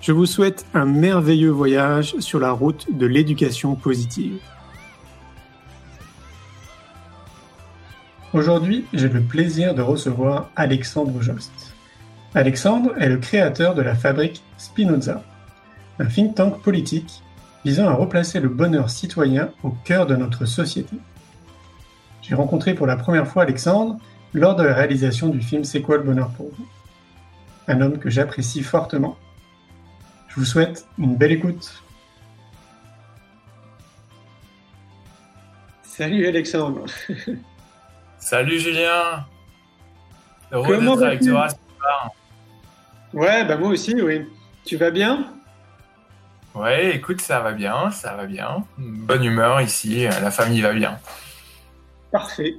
Je vous souhaite un merveilleux voyage sur la route de l'éducation positive. Aujourd'hui, j'ai le plaisir de recevoir Alexandre Jost. Alexandre est le créateur de la fabrique Spinoza, un think tank politique visant à replacer le bonheur citoyen au cœur de notre société. J'ai rencontré pour la première fois Alexandre lors de la réalisation du film C'est quoi le bonheur pour vous? Un homme que j'apprécie fortement. Je vous souhaite une belle écoute. Salut Alexandre Salut Julien. Heureux d'être avec toi Ouais, bah moi aussi, oui. Tu vas bien? Ouais, écoute, ça va bien, ça va bien. Bonne humeur ici, la famille va bien. Parfait.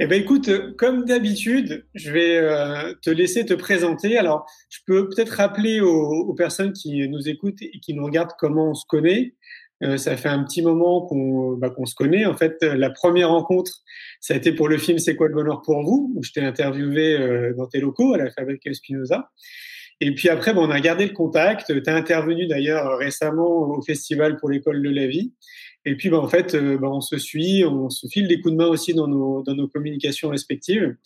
Eh ben écoute, comme d'habitude, je vais euh, te laisser te présenter. Alors, je peux peut-être rappeler aux, personnes qui nous écoutent et qui nous regardent comment on se connaît. Euh, ça fait un petit moment qu'on bah, qu'on se connaît. En fait, la première rencontre, ça a été pour le film C'est quoi le bonheur pour vous, où je t'ai interviewé euh, dans tes locaux à la Fabrique Espinosa. Et puis après, bon, on a gardé le contact. Tu as intervenu d'ailleurs récemment au Festival pour l'école de la vie. Et puis, bah, en fait, euh, bah, on se suit, on se file des coups de main aussi dans nos, dans nos communications respectives.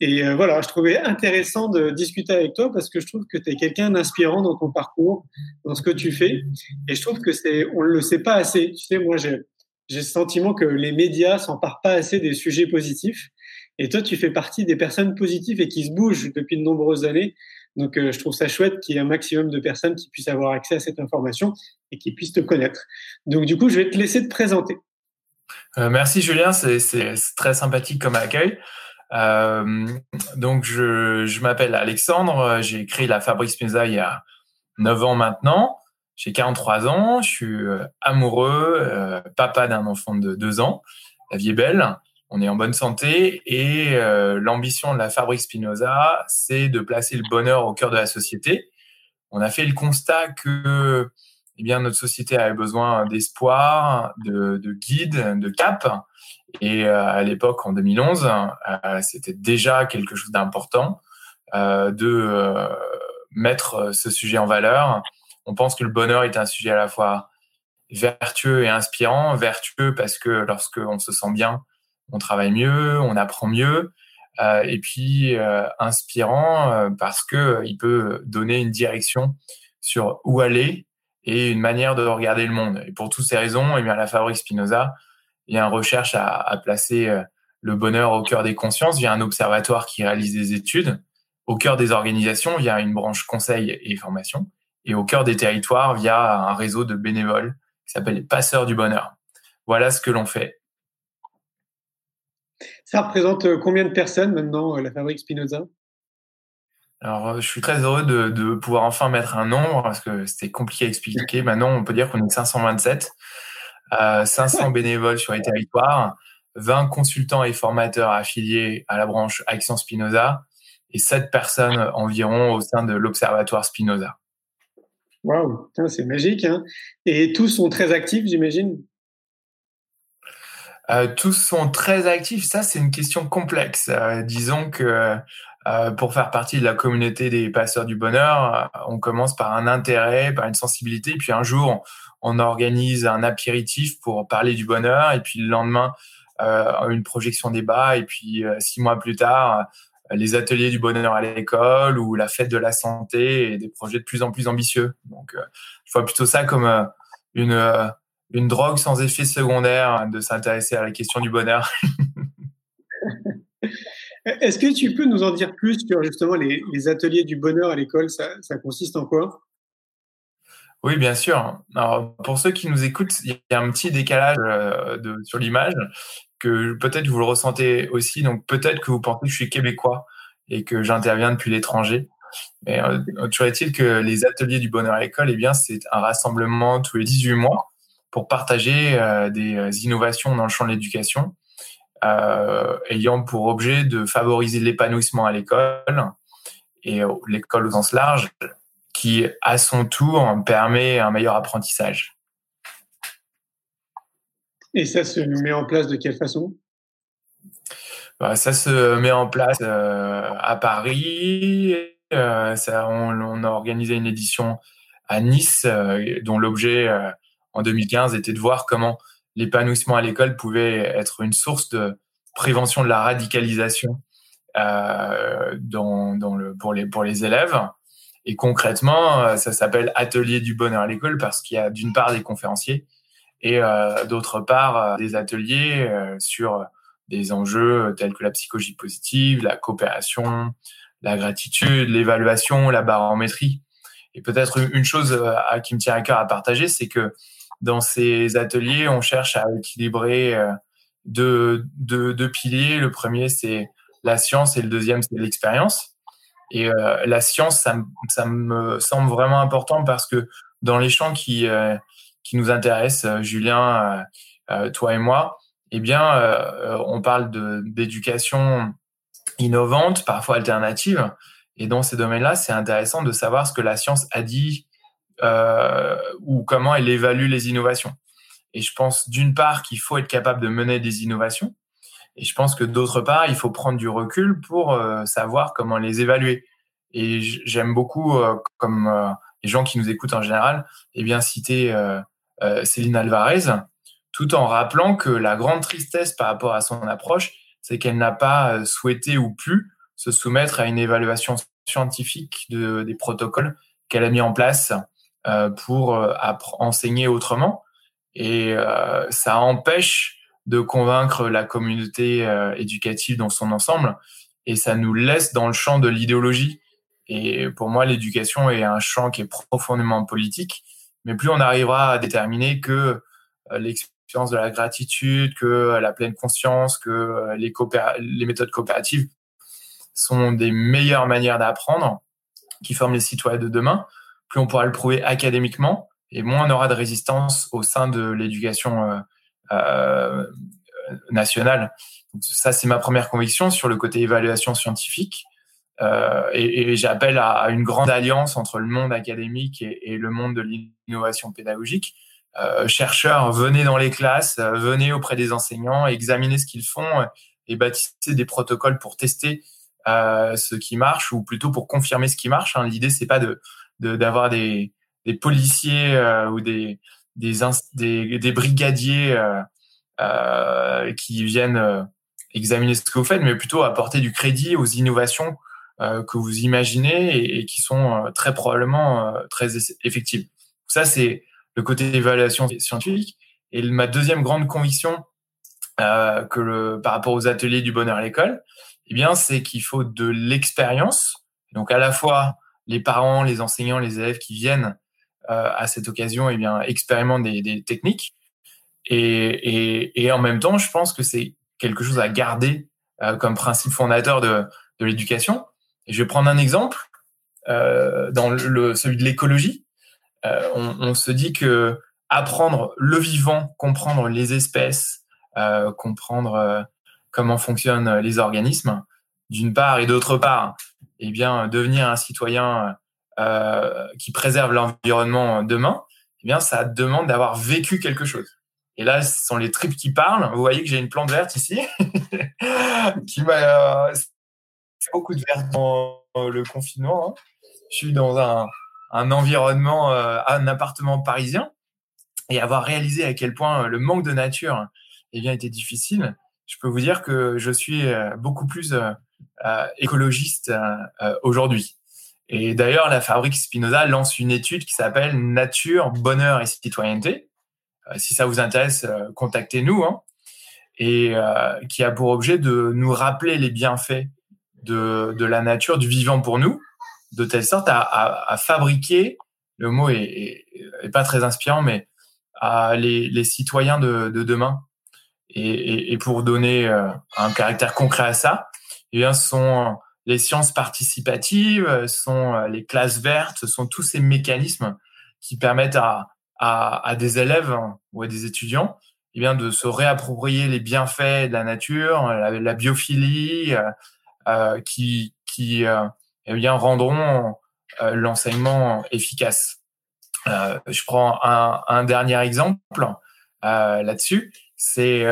Et euh, voilà, je trouvais intéressant de discuter avec toi parce que je trouve que tu es quelqu'un d'inspirant dans ton parcours, dans ce que tu fais. Et je trouve que c'est, on le sait pas assez. Tu sais, moi, j'ai, j'ai le sentiment que les médias s'emparent pas assez des sujets positifs. Et toi, tu fais partie des personnes positives et qui se bougent depuis de nombreuses années. Donc, euh, je trouve ça chouette qu'il y ait un maximum de personnes qui puissent avoir accès à cette information et qui puissent te connaître. Donc, du coup, je vais te laisser te présenter. Euh, merci Julien, c'est très sympathique comme accueil. Euh, donc, je, je m'appelle Alexandre, j'ai créé la Fabrique Spinoza il y a 9 ans maintenant. J'ai 43 ans, je suis amoureux, papa d'un enfant de 2 ans. La vie est belle, on est en bonne santé et euh, l'ambition de la Fabrique Spinoza, c'est de placer le bonheur au cœur de la société. On a fait le constat que eh bien, notre société avait besoin d'espoir, de, de guide, de cap. Et euh, à l'époque, en 2011, euh, c'était déjà quelque chose d'important euh, de mettre ce sujet en valeur. On pense que le bonheur est un sujet à la fois vertueux et inspirant. Vertueux parce que lorsqu'on se sent bien, on travaille mieux, on apprend mieux. et puis inspirant parce que il peut donner une direction sur où aller et une manière de regarder le monde. Et pour toutes ces raisons, eh bien, la Fabrique Spinoza, il y a une recherche à, à placer euh, le bonheur au cœur des consciences via un observatoire qui réalise des études, au cœur des organisations via une branche conseil et formation, et au cœur des territoires via un réseau de bénévoles qui s'appelle les passeurs du bonheur. Voilà ce que l'on fait. Ça représente euh, combien de personnes maintenant, euh, la Fabrique Spinoza? Alors, je suis très heureux de, de, pouvoir enfin mettre un nombre parce que c'était compliqué à expliquer. Maintenant, on peut dire qu'on est 527. 500 euh, bénévoles sur les territoires, 20 consultants et formateurs affiliés à la branche Action Spinoza et 7 personnes environ au sein de l'Observatoire Spinoza. Waouh, c'est magique. Hein et tous sont très actifs, j'imagine? Euh, tous sont très actifs. Ça, c'est une question complexe. Euh, disons que euh, pour faire partie de la communauté des passeurs du bonheur, on commence par un intérêt, par une sensibilité, puis un jour, on organise un apéritif pour parler du bonheur, et puis le lendemain, euh, une projection débat, et puis euh, six mois plus tard, euh, les ateliers du bonheur à l'école ou la fête de la santé et des projets de plus en plus ambitieux. Donc, je vois plutôt ça comme une une drogue sans effet secondaire de s'intéresser à la question du bonheur. Est-ce que tu peux nous en dire plus sur justement les, ateliers du bonheur à l'école? Ça, consiste en quoi? Oui, bien sûr. Alors, pour ceux qui nous écoutent, il y a un petit décalage euh, de, sur l'image que peut-être vous le ressentez aussi. Donc peut-être que vous pensez que je suis québécois et que j'interviens depuis l'étranger. Mais euh, toujours est-il que les ateliers du bonheur à l'école, eh bien, c'est un rassemblement tous les 18 mois pour partager euh, des euh, innovations dans le champ de l'éducation, euh, ayant pour objet de favoriser l'épanouissement à l'école et l'école au sens large, qui à son tour permet un meilleur apprentissage. Et ça se met en place de quelle façon? Bah, Ça se met en place à Paris. ça, on, a organisé une édition à Nice, dont l'objet en 2015 était de voir comment l'épanouissement à l'école pouvait être une source de prévention de la radicalisation euh, dans, dans le, pour, les, pour les élèves. Et concrètement, euh, ça s'appelle Atelier du bonheur à l'école parce qu'il y a d'une part des conférenciers et euh, d'autre part euh, des ateliers sur des enjeux tels que la psychologie positive, la coopération, la gratitude, l'évaluation, la barométrie. Et peut-être une chose à, qui me tient à cœur à partager, c'est que dans ces ateliers, on cherche à équilibrer euh, deux, deux, deux piliers. Le premier, c'est la science et le deuxième, c'est l'expérience. Et euh, la science, ça, ça, me semble vraiment important parce que dans les champs qui, euh, qui nous intéressent, Julien, toi et moi, eh bien, on parle d'éducation innovante, parfois alternative. Et dans ces domaines-là, c'est intéressant de savoir ce que la science a dit ou comment elle évalue les innovations. Et je pense d'une part qu'il faut être capable de mener des innovations, et je pense que d'autre part, il faut prendre du recul pour euh, savoir comment les évaluer. Et j'aime beaucoup, euh, comme euh, les gens qui nous écoutent en général, eh bien citer Céline Alvarez, tout en rappelant que la grande tristesse par rapport à son approche, c'est qu'elle n'a pas souhaité ou pu se soumettre à une évaluation scientifique de, des protocoles qu'elle a mis en place euh, pour euh, enseigner autrement. Et euh, ça empêche de convaincre la communauté éducative dans son ensemble et ça nous laisse dans le champ de l'idéologie. Et pour moi, l'éducation est un champ qui est profondément politique, mais plus on arrivera à déterminer que l'expérience de la gratitude, que la pleine conscience, que les, les méthodes coopératives sont des meilleures manières d'apprendre qui forment les citoyens de demain, plus on pourra le prouver académiquement et moins on aura de résistance au sein de l'éducation euh, euh, nationale. Donc ça, c'est ma première conviction sur le côté évaluation scientifique. Euh, et, et j'appelle à, une grande alliance entre le monde académique et, le monde de l'innovation pédagogique. Euh, chercheurs, venez dans les classes, venez auprès des enseignants, examinez ce qu'ils font et bâtissez des protocoles pour tester euh, ce qui marche ou plutôt pour confirmer ce qui marche. Hein. L'idée, c'est pas de d'avoir des, des policiers euh, ou des des, des, brigadiers euh, euh, qui viennent examiner ce que vous faites, mais plutôt apporter du crédit aux innovations que vous imaginez et, et qui sont très probablement très effectives. Ça, c'est le côté évaluation scientifique. Et ma deuxième grande conviction que le, par rapport aux ateliers du bonheur à l'école, eh bien, c'est qu'il faut de l'expérience. Donc, à la fois les parents, les enseignants, les élèves qui viennent euh, à cette occasion, eh bien, expérimentent des, techniques. Et, en même temps, je pense que c'est quelque chose à garder euh, comme principe fondateur de, l'éducation. Et je vais prendre un exemple euh, dans le, celui de l'écologie. On, on, se dit que apprendre le vivant, comprendre les espèces, comprendre comment fonctionnent les organismes, d'une part, et d'autre part, eh bien, devenir un citoyen euh, qui préserve l'environnement demain, eh bien, ça demande d'avoir vécu quelque chose. Et là, ce sont les tripes qui parlent. Vous voyez que j'ai une plante verte ici, qui m'a euh, beaucoup de vert dans le confinement. Hein. Je suis dans un, environnement, euh, un appartement parisien, et avoir réalisé à quel point le manque de nature eh bien, était difficile, je peux vous dire que je suis euh, beaucoup plus euh, euh, écologiste aujourd'hui. Et d'ailleurs, la fabrique Spinoza lance une étude qui s'appelle Nature, bonheur et citoyenneté. si ça vous intéresse, contactez-nous. Hein, et qui a pour objet de nous rappeler les bienfaits de, de la nature, du vivant pour nous, de telle sorte à, à, fabriquer, le mot est, pas très inspirant, mais à les, les citoyens de, de demain. Et, et, pour donner euh, un caractère concret à ça, eh bien, sont les sciences participatives, ce sont euh, les classes vertes, ce sont tous ces mécanismes qui permettent à, à, à des élèves ou à des étudiants eh bien, de se réapproprier les bienfaits de la nature, la, biophilie, euh, euh qui, qui euh, eh bien, rendront euh, l'enseignement efficace. Euh, je prends un, un dernier exemple euh, là-dessus. C'est,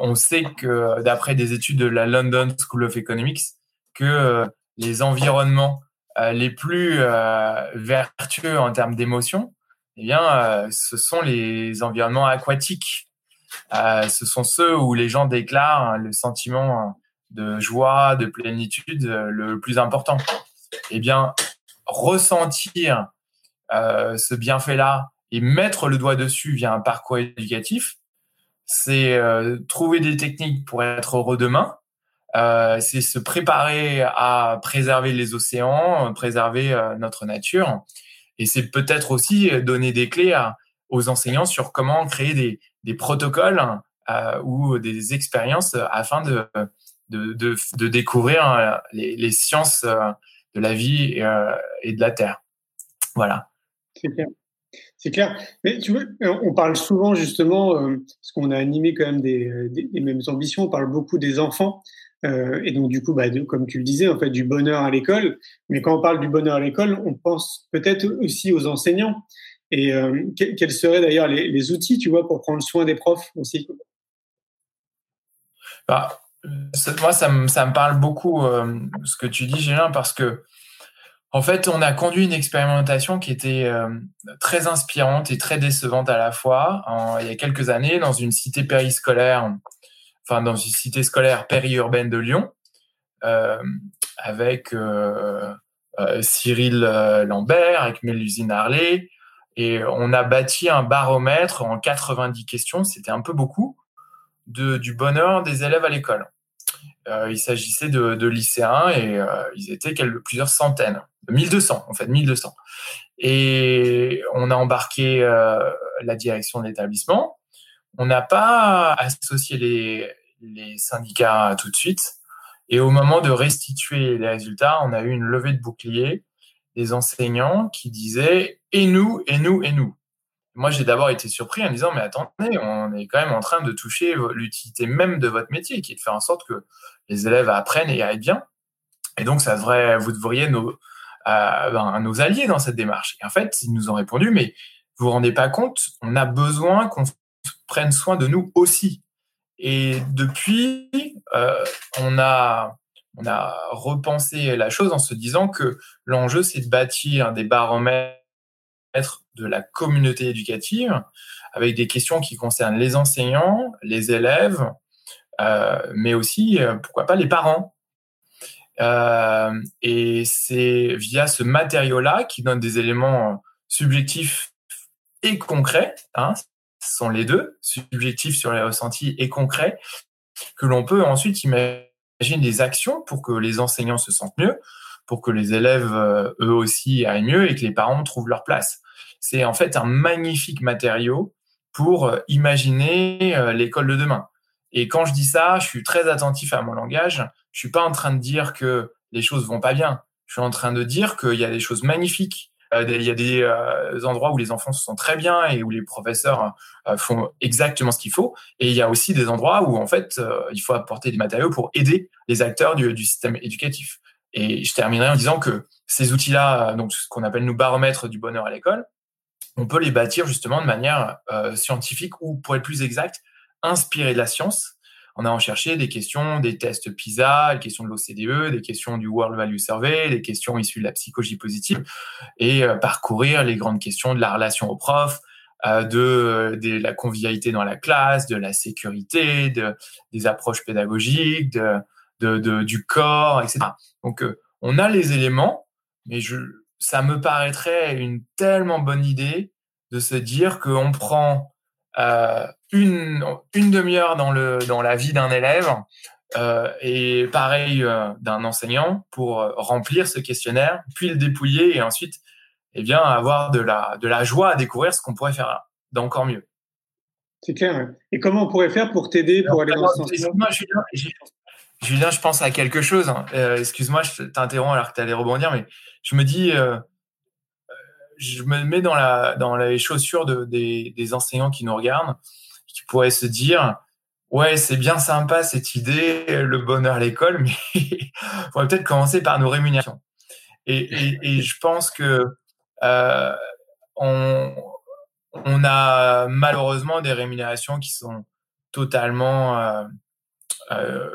on sait que d'après des études de la London School of Economics, que les environnements les plus vertueux en termes d'émotion, eh bien, ce sont les environnements aquatiques. ce sont ceux où les gens déclarent le sentiment de joie, de plénitude le plus important. Eh bien, ressentir euh, ce bienfait-là et mettre le doigt dessus via un parcours éducatif, c'est euh, trouver des techniques pour être heureux demain, euh, c'est se préparer à préserver les océans, préserver euh, notre nature, et c'est peut-être aussi donner des clés à, aux enseignants sur comment créer des, des protocoles euh, ou des expériences afin de, de, de, de découvrir les, les sciences de la vie et, euh, et de la terre. Voilà. Clair. C'est clair. Mais tu vois, on parle souvent justement, euh, parce qu'on a animé quand même des, des, mêmes ambitions, on parle beaucoup des enfants. Euh, et donc du coup, bah, comme tu le disais, en fait, du bonheur à l'école. Mais quand on parle du bonheur à l'école, on pense peut-être aussi aux enseignants. Et euh, quels seraient d'ailleurs les, outils, tu vois, pour prendre soin des profs aussi? Bah, moi, ça me, ça me parle beaucoup euh, ce que tu dis, Gélin, parce que en fait, on a conduit une expérimentation qui était euh, très inspirante et très décevante à la fois. Il y a quelques années, dans une cité périscolaire, enfin dans une cité scolaire périurbaine de Lyon, euh, avec euh, euh Cyril Lambert, avec Mélusine Harley, et on a bâti un baromètre en 90 questions, c'était un peu beaucoup, de, du bonheur des élèves à l'école. Euh, il s'agissait de, lycéens et euh, ils étaient plusieurs centaines, 1200 en fait, 1200. Et on a embarqué euh, la direction de l'établissement. On n'a pas associé les, les syndicats tout de suite. Et au moment de restituer les résultats, on a eu une levée de bouclier des enseignants qui disaient et nous, et nous, et nous? Moi, j'ai d'abord été surpris en me disant, mais attendez, on est quand même en train de toucher l'utilité même de votre métier, qui est de faire en sorte que les élèves apprennent et aillent bien. Et donc, ça devrait, vous devriez nos, euh, ben, nos alliés dans cette démarche. Et en fait, ils nous ont répondu, mais vous vous rendez pas compte, on a besoin qu'on prenne soin de nous aussi. Et depuis, euh, on a on a repensé la chose en se disant que l'enjeu, c'est de bâtir des baromètres de la communauté éducative avec des questions qui concernent les enseignants, les élèves, mais aussi, euh, pourquoi pas, les parents. Euh, et c'est via ce matériau-là qui donne des éléments subjectifs et concrets, hein, ce sont les deux, subjectifs sur les ressentis et concrets, que l'on peut ensuite imaginer des actions pour que les enseignants se sentent mieux, pour que les élèves eux aussi aillent mieux et que les parents trouvent leur place c'est en fait un magnifique matériau pour euh, imaginer euh, l'école de demain. Et quand je dis ça, je suis très attentif à mon langage. Je suis pas en train de dire que les choses vont pas bien. Je suis en train de dire qu'il y a des choses magnifiques. Euh, il y a des endroits où les enfants se sentent très bien et où les professeurs font exactement ce qu'il faut. Et il y a aussi des endroits où en fait il faut apporter des matériaux pour aider les acteurs du, système éducatif. Et je terminerai en disant que ces outils-là, donc ce qu'on appelle nous baromètres du bonheur à l'école, on peut les bâtir justement de manière euh, scientifique ou, pour être plus exact, inspiré de la science. En cherché des questions des tests PISA, des questions de l'OCDE, des questions du World Value Survey, des questions issues de la psychologie positive, et euh, parcourir les grandes questions de la relation au prof, euh, de, de, la convivialité dans la classe, de la sécurité, de, des approches pédagogiques, du corps, etc. Donc, euh, on a les éléments, mais ça me paraîtrait une tellement bonne idée de se dire qu'on prend euh, une, une demi-heure dans, le, dans la vie d'un élève euh, et pareil euh, d'un enseignant pour remplir ce questionnaire, puis le dépouiller et ensuite eh bien, avoir de la, de la joie à découvrir ce qu'on pourrait faire d'encore mieux. C'est clair. Et comment on pourrait faire pour t'aider pour aller dans ce sens Julien, je pense à quelque chose. Hein. Excuse-moi, je t'interromps alors que tu allais rebondir, mais je me dis, je me mets dans, les chaussures de, des, enseignants qui nous regardent, qui pourraient se dire Ouais, c'est bien sympa cette idée, le bonheur à l'école, mais on va peut-être commencer par nos rémunérations. Et, je pense que euh, on a malheureusement des rémunérations qui sont totalement, euh, euh,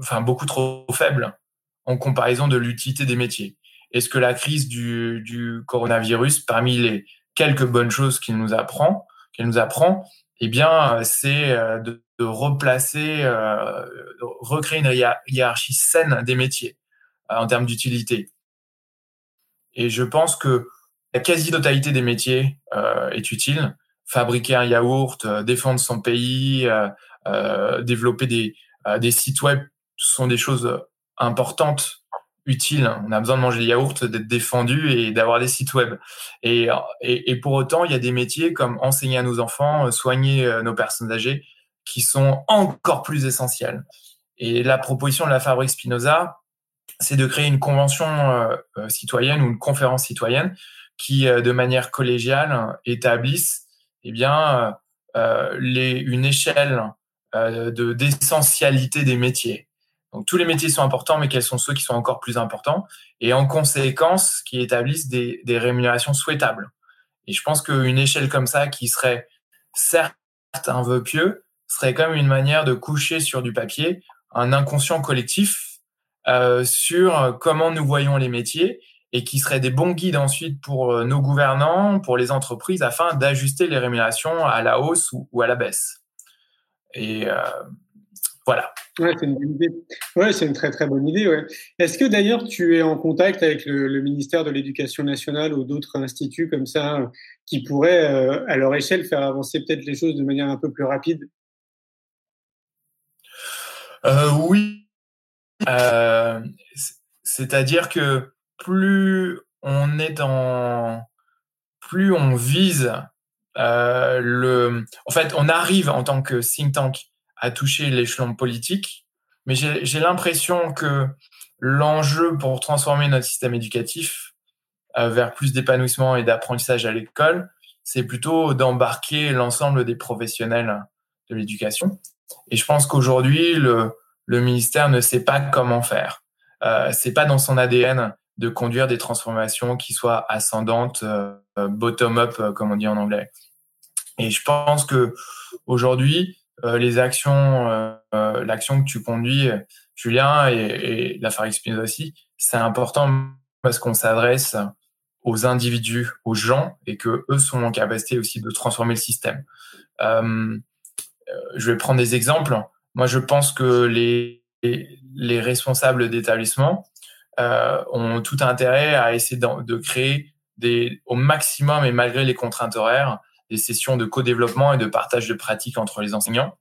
enfin beaucoup trop faibles en comparaison de l'utilité des métiers. Est-ce que la crise du, du, coronavirus, parmi les quelques bonnes choses qu'il nous apprend, qu'elle nous apprend, eh bien, c'est euh, de, replacer, euh, recréer une hiérarchie saine des métiers euh, en termes d'utilité. Et je pense que la quasi-totalité des métiers euh, est utile. Fabriquer un yaourt, défendre son pays, développer des, des sites web sont des choses importantes utile. On a besoin de manger des yaourts, d'être défendu et d'avoir des sites web. Et, et, pour autant, il y a des métiers comme enseigner à nos enfants, euh, soigner euh, nos personnes âgées, qui sont encore plus essentiels. Et la proposition de la Fabrique Spinoza, c'est de créer une convention euh, citoyenne ou une conférence citoyenne qui, de manière collégiale, établisse eh bien, les, une échelle de d'essentialité des métiers. Donc tous les métiers sont importants, mais quels sont ceux qui sont encore plus importants? Et en conséquence, qui établissent des, des rémunérations souhaitables. Et je pense qu'une échelle comme ça, qui serait certes un vœu pieux, serait comme une manière de coucher sur du papier un inconscient collectif euh, sur comment nous voyons les métiers et qui serait des bons guides ensuite pour euh, nos gouvernants, pour les entreprises, afin d'ajuster les rémunérations à la hausse ou, ou à la baisse. Et euh, voilà. Ouais, c'est une bonne idée. Ouais, c'est une très très bonne idée. Ouais. Est-ce que d'ailleurs tu es en contact avec le, le ministère de l'Éducation nationale ou d'autres instituts comme ça qui pourraient, euh, à leur échelle, faire avancer peut-être les choses de manière un peu plus rapide? Euh, Oui. Euh, C'est-à-dire que plus on est en, plus on vise euh, le, en fait, on arrive en tant que think tank à toucher l'échelon politique, mais j'ai l'impression que l'enjeu pour transformer notre système éducatif euh, vers plus d'épanouissement et d'apprentissage à l'école, c'est plutôt d'embarquer l'ensemble des professionnels de l'éducation. Et je pense qu'aujourd'hui, le, le, ministère ne sait pas comment faire. Euh, c'est pas dans son ADN de conduire des transformations qui soient ascendantes, euh, bottom-up, comme on dit en anglais. Et je pense que aujourd'hui, les actions, euh, euh, l'action que tu conduis, Julien, et, et la Spinoza aussi, c'est important parce qu'on s'adresse aux individus, aux gens, et que eux sont en capacité aussi de transformer le système. Euh, je vais prendre des exemples. Moi, je pense que les, les responsables d'établissement euh, ont tout intérêt à essayer de, de, créer des, au maximum, et malgré les contraintes horaires, des sessions de co-développement et de partage de pratiques entre les enseignants.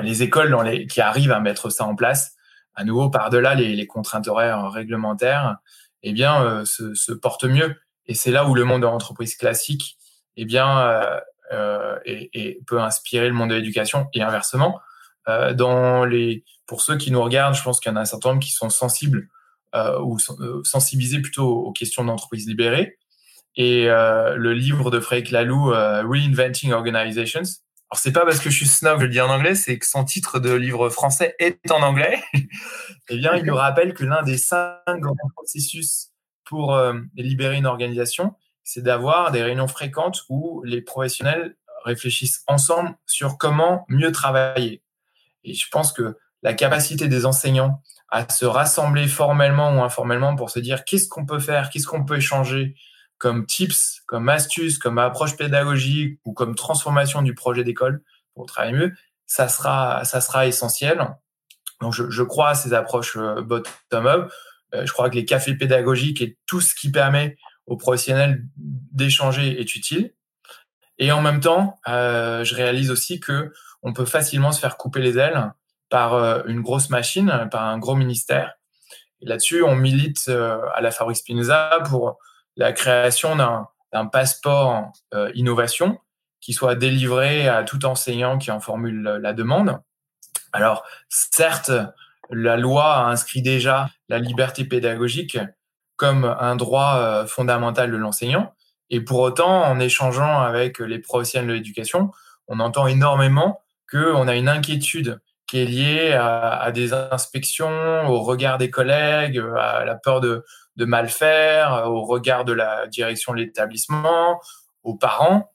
Les écoles qui arrivent à mettre ça en place, à nouveau par-delà les, contraintes horaires réglementaires, eh bien, euh, se, se, portent mieux. Et c'est là où le monde de l'entreprise classique, eh bien, euh, euh, peut inspirer le monde de l'éducation et inversement. Dans les, pour ceux qui nous regardent, je pense qu'il y en a un certain nombre qui sont sensibles ou sensibilisés plutôt aux questions d'entreprise libérée et euh, le livre de Frédéric Laloux, euh, Reinventing Organizations. Alors c'est pas parce que je suis snob, je le dis en anglais, c'est que son titre de livre français est en anglais. eh bien, il nous rappelle que l'un des cinq grands processus pour euh, libérer une organisation, c'est d'avoir des réunions fréquentes où les professionnels réfléchissent ensemble sur comment mieux travailler. Et je pense que la capacité des enseignants à se rassembler formellement ou informellement pour se dire qu'est-ce qu'on peut faire, qu'est-ce qu'on peut échanger, comme tips, comme astuces, comme approche pédagogique ou comme transformation du projet d'école pour travailler mieux, ça sera, ça sera essentiel. Donc, je, crois à ces approches euh, bottom-up. Euh, je crois que les cafés pédagogiques et tout ce qui permet aux professionnels d'échanger est utile. Et en même temps, euh, je réalise aussi que on peut facilement se faire couper les ailes par une grosse machine, par un gros ministère. Là-dessus, on milite à la Fabrique Spinoza pour la création d'un passeport innovation qui soit délivré à tout enseignant qui en formule la demande. Alors, certes, la loi a inscrit déjà la liberté pédagogique comme un droit fondamental de l'enseignant, et pour autant, en échangeant avec les professionnels de l'éducation, on entend énormément qu'on a une inquiétude qui est liée à, des inspections, au regard des collègues, à la peur de, de mal faire, au regard de la direction de l'établissement, aux parents.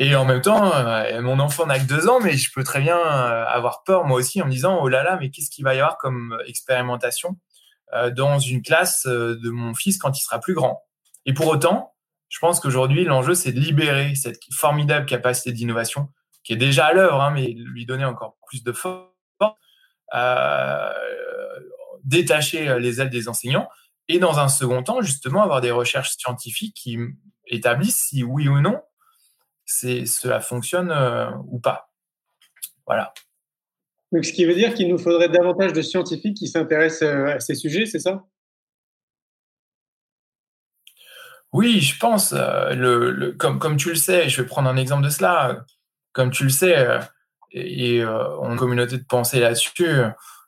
Et en même temps, euh, mon enfant n'a que deux ans, mais je peux très bien euh, avoir peur moi aussi en me disant oh là là, mais qu'est-ce qu'il va y avoir comme expérimentation euh, dans une classe de mon fils quand il sera plus grand. Et pour autant, je pense qu'aujourd'hui, l'enjeu, c'est de libérer cette formidable capacité d'innovation qui est déjà à l'œuvre, hein, mais lui donner encore plus de force, euh, détacher les ailes des enseignants, et dans un second temps, justement, avoir des recherches scientifiques qui établissent si oui ou non cela fonctionne euh, ou pas. Voilà. Donc, ce qui veut dire qu'il nous faudrait davantage de scientifiques qui s'intéressent euh, à ces sujets, c'est ça? Oui, je pense. Euh, le, comme, comme tu le sais, je vais prendre un exemple de cela. Comme tu le sais, euh, et, euh, on a une communauté de pensée là-dessus,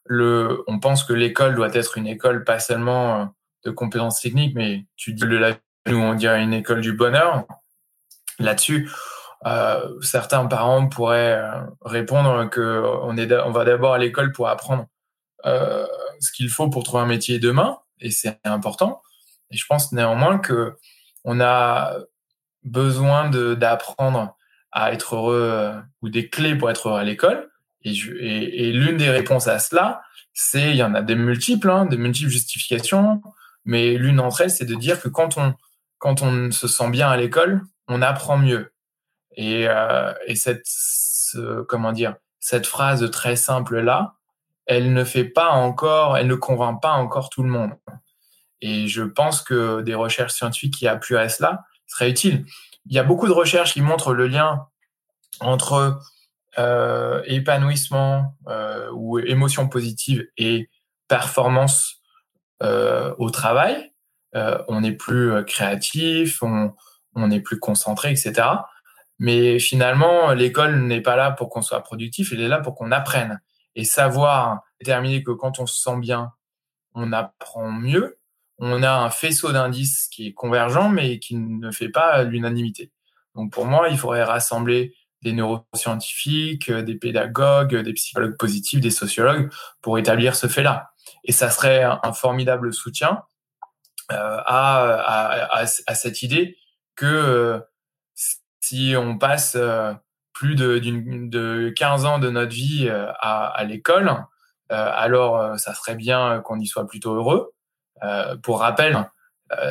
on pense que l'école doit être une école pas seulement de compétences techniques, mais tu dis le nous on dirait une école du bonheur. Là-dessus, certains parents pourraient répondre que on, est, on va d'abord à l'école pour apprendre ce qu'il faut pour trouver un métier demain, et c'est important. Et je pense néanmoins que on a besoin d'apprendre à être heureux euh, ou des clés pour être heureux à l'école. Et, et, l'une des réponses à cela, c'est il y en a des multiples, hein, des multiples justifications, mais l'une d'entre elles, c'est de dire que quand on quand on se sent bien à l'école, on apprend mieux. Et, euh, et cette comment dire cette phrase très simple là, elle ne fait pas encore, elle ne convainc pas encore tout le monde. Et je pense que des recherches scientifiques qui appuient à cela seraient utiles. Il y a beaucoup de recherches qui montrent le lien entre euh, épanouissement euh, ou émotion positive et performance au travail. Euh, on est plus créatif, on, on est plus concentré, etc. Mais finalement, l'école n'est pas là pour qu'on soit productif, elle est là pour qu'on apprenne. Et savoir déterminer que quand on se sent bien, on apprend mieux, on a un faisceau d'indices qui est convergent, mais qui ne fait pas l'unanimité. Donc pour moi, il faudrait rassembler des neuroscientifiques, des pédagogues, des psychologues positifs, des sociologues pour établir ce fait-là. Et ça serait un, formidable soutien euh, à, cette idée que euh, si on passe euh, plus de, de 15 ans de notre vie à, l'école, alors ça serait bien qu'on y soit plutôt heureux. Pour rappel,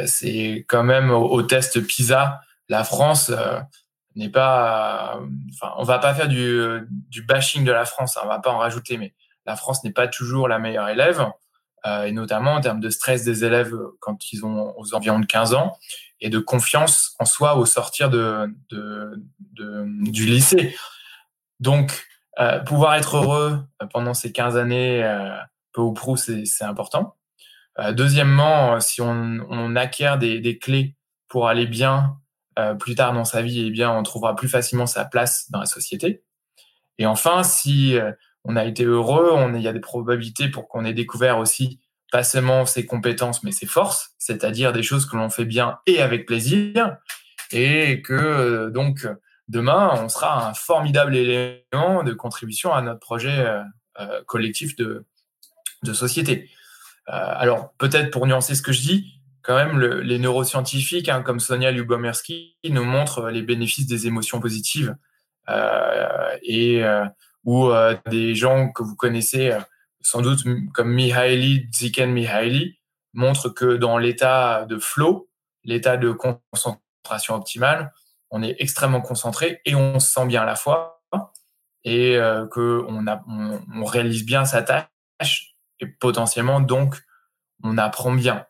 c'est quand même au, test PISA, la France n'est pas, enfin, on va pas faire du, du bashing de la France, hein, on va pas en rajouter, mais la France n'est pas toujours la meilleure élève, et notamment en termes de stress des élèves quand ils ont aux environs de 15 ans, et de confiance en soi au sortir de, du lycée. Donc, pouvoir être heureux pendant ces 15 années, peu ou prou, c'est important. Euh, deuxièmement, euh, si on, acquiert des, clés pour aller bien euh, plus tard dans sa vie, eh bien, on trouvera plus facilement sa place dans la société. Et enfin, si on a été heureux, on, il y a des probabilités pour qu'on ait découvert aussi pas seulement ses compétences, mais ses forces, c'est-à-dire des choses que l'on fait bien et avec plaisir, et que donc demain, on sera un formidable élément de contribution à notre projet collectif de, société. Euh, alors, peut-être pour nuancer ce que je dis, quand même, les neuroscientifiques, hein, comme Sonia Lubomirski, nous montrent les bénéfices des émotions positives. Euh, et euh, ou des gens que vous connaissez sans doute comme Mihaly, Csikszentmihalyi, montrent que dans l'état de flow, l'état de concentration optimale, on est extrêmement concentré et on se sent bien à la fois et que on, on réalise bien sa tâche et potentiellement donc on apprend bien.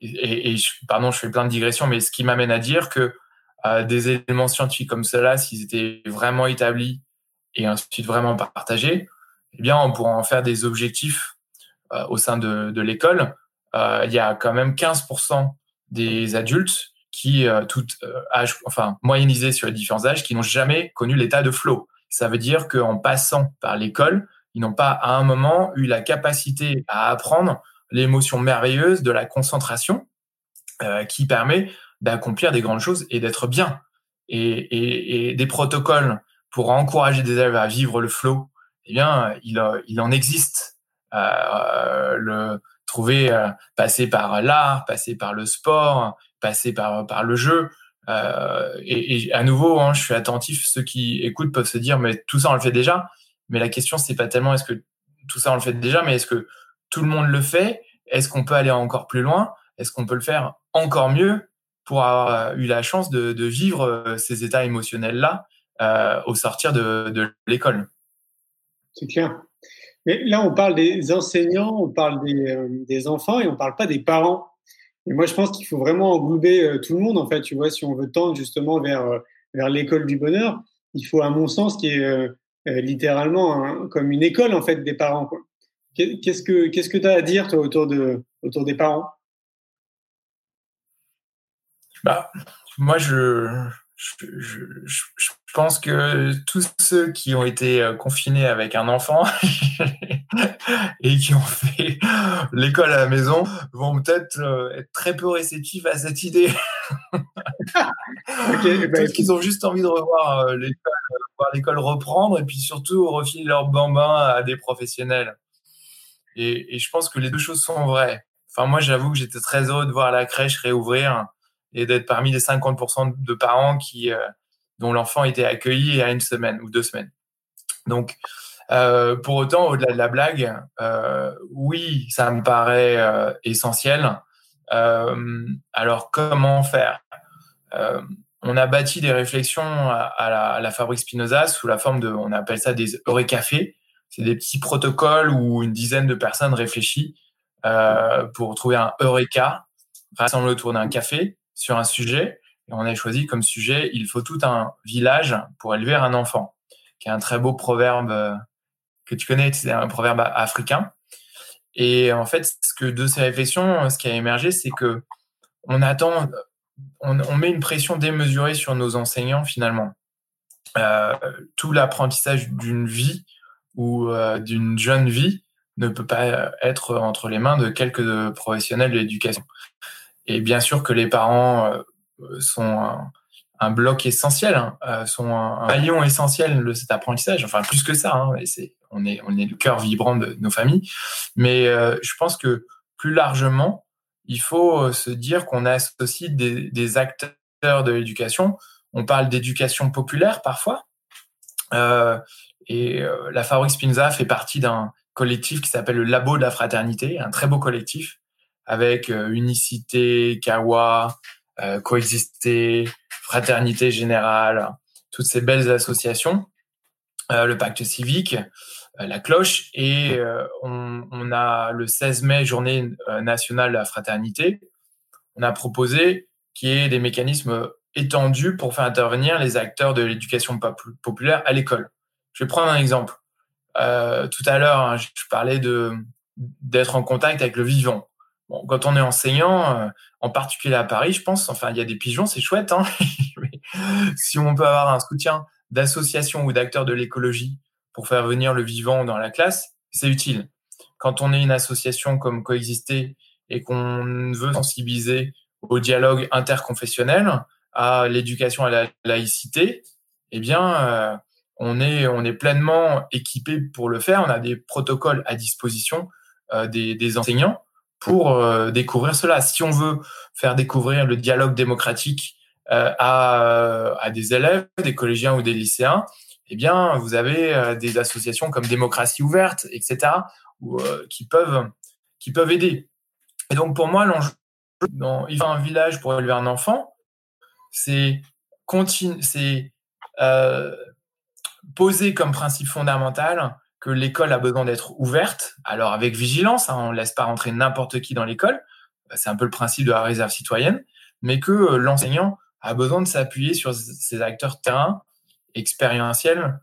Et, pardon, je fais plein de digressions, mais ce qui m'amène à dire que des éléments scientifiques comme cela, s'ils étaient vraiment établis et ensuite vraiment partagés, eh bien, on pourra en faire des objectifs au sein de, de l'école. il y a quand même 15% des adultes qui, tout âge, enfin, moyennisés sur les différents âges, qui n'ont jamais connu l'état de flow. Ça veut dire qu'en passant par l'école, ils n'ont pas à un moment eu la capacité à apprendre l'émotion merveilleuse de la concentration euh, qui permet d'accomplir des grandes choses et d'être bien. Et, des protocoles pour encourager des élèves à vivre le flow, eh bien, il, en existe. Euh, le trouver, euh, passer par l'art, passer par le sport, passer par, le jeu. et, à nouveau, hein, je suis attentif. Ceux qui écoutent peuvent se dire, mais tout ça on le fait déjà. Mais la question, c'est pas tellement est-ce que tout ça on le fait déjà, mais est-ce que tout le monde le fait? Est-ce qu'on peut aller encore plus loin? Est-ce qu'on peut le faire encore mieux pour avoir eu la chance de, vivre euh, ces états émotionnels-là? Euh, au sortir de, l'école C'est clair. Mais là, on parle des enseignants, on parle des, euh, enfants et on ne parle pas des parents. Et moi, je pense qu'il faut vraiment englober tout le monde, en fait. Tu vois, si on veut tendre justement vers, vers l'école du bonheur, il faut, à mon sens, qui est euh, littéralement comme une école en fait des parents. Qu'est-ce que qu'est-ce que tu as à dire toi autour de autour des parents? Bah moi je je, je, pense que tous ceux qui ont été euh, confinés avec un enfant et qui ont fait l'école à la maison vont peut-être euh, être très peu réceptifs à cette idée. okay, ben, Parce qu'ils ont juste envie de revoir l'école voir l'école reprendre et puis surtout refiler leur bambin à des professionnels. Et, et, je pense que les deux choses sont vraies. Enfin, moi, j'avoue que j'étais très heureux de voir la crèche réouvrir et d'être parmi les 50% de parents qui, euh, dont l'enfant était accueilli à une semaine ou deux semaines. Donc, euh, pour autant, au-delà de la blague, euh, oui, ça me paraît essentiel. Alors, comment faire? On a bâti des réflexions à, la, Fabrique Spinoza sous la forme de, on appelle ça des Eurécafés. C'est des petits protocoles où une dizaine de personnes réfléchissent pour trouver un Eureka, rassemblés autour d'un café sur un sujet. Et on a choisi comme sujet, il faut tout un village pour élever un enfant, qui est un très beau proverbe euh, que tu connais, c'est un proverbe africain. Et en fait, ce que de ces réflexions, ce qui a émergé, c'est que on attend on, met une pression démesurée sur nos enseignants finalement. Euh, tout l'apprentissage d'une vie ou euh, d'une jeune vie ne peut pas être entre les mains de quelques professionnels de l'éducation. Et bien sûr que les parents euh, sont un, bloc essentiel, hein, sont un, maillon essentiel de cet apprentissage. Enfin, plus que ça, hein, c'est, on, est, on est le cœur vibrant de nos familles. Mais je pense que plus largement, il faut euh, se dire qu'on associe des, acteurs de l'éducation. On parle d'éducation populaire parfois. Euh, et euh, la Fabrique Spinza fait partie d'un collectif qui s'appelle le Labo de la Fraternité, un très beau collectif avec Unicité, Kawa, Coexister, Fraternité Générale, toutes ces belles associations, le Pacte Civique. Euh, la cloche et euh, on, on, a le 16 mai, journée euh, nationale de la fraternité. On a proposé qu'il y ait des mécanismes étendus pour faire intervenir les acteurs de l'éducation populaire à l'école. Je vais prendre un exemple. Euh, tout à l'heure, hein, je parlais de d'être en contact avec le vivant. Bon, quand on est enseignant, en particulier à Paris, je pense, enfin, il y a des pigeons, c'est chouette. Hein si on peut avoir un soutien d'associations ou d'acteurs de l'écologie pour faire venir le vivant dans la classe, c'est utile. Quand on est une association comme Coexister et qu'on veut sensibiliser au dialogue interconfessionnel, à l'éducation à la laïcité, eh bien, euh, on est on est pleinement équipé pour le faire. On a des protocoles à disposition euh, des, des, enseignants pour euh, découvrir cela. Si on veut faire découvrir le dialogue démocratique à, à des élèves, des collégiens ou des lycéens, eh bien, vous avez euh, des associations comme Démocratie ouverte, etc., euh, qui peuvent qui peuvent aider. Et donc, pour moi, l'enjeu dans il un village pour élever un enfant, c'est c'est euh, poser comme principe fondamental que l'école a besoin d'être ouverte. Alors avec vigilance, hein, on ne laisse pas rentrer n'importe qui dans l'école. C'est un peu le principe de la réserve citoyenne, mais que l'enseignant a besoin de s'appuyer sur ces acteurs terrain expérientiels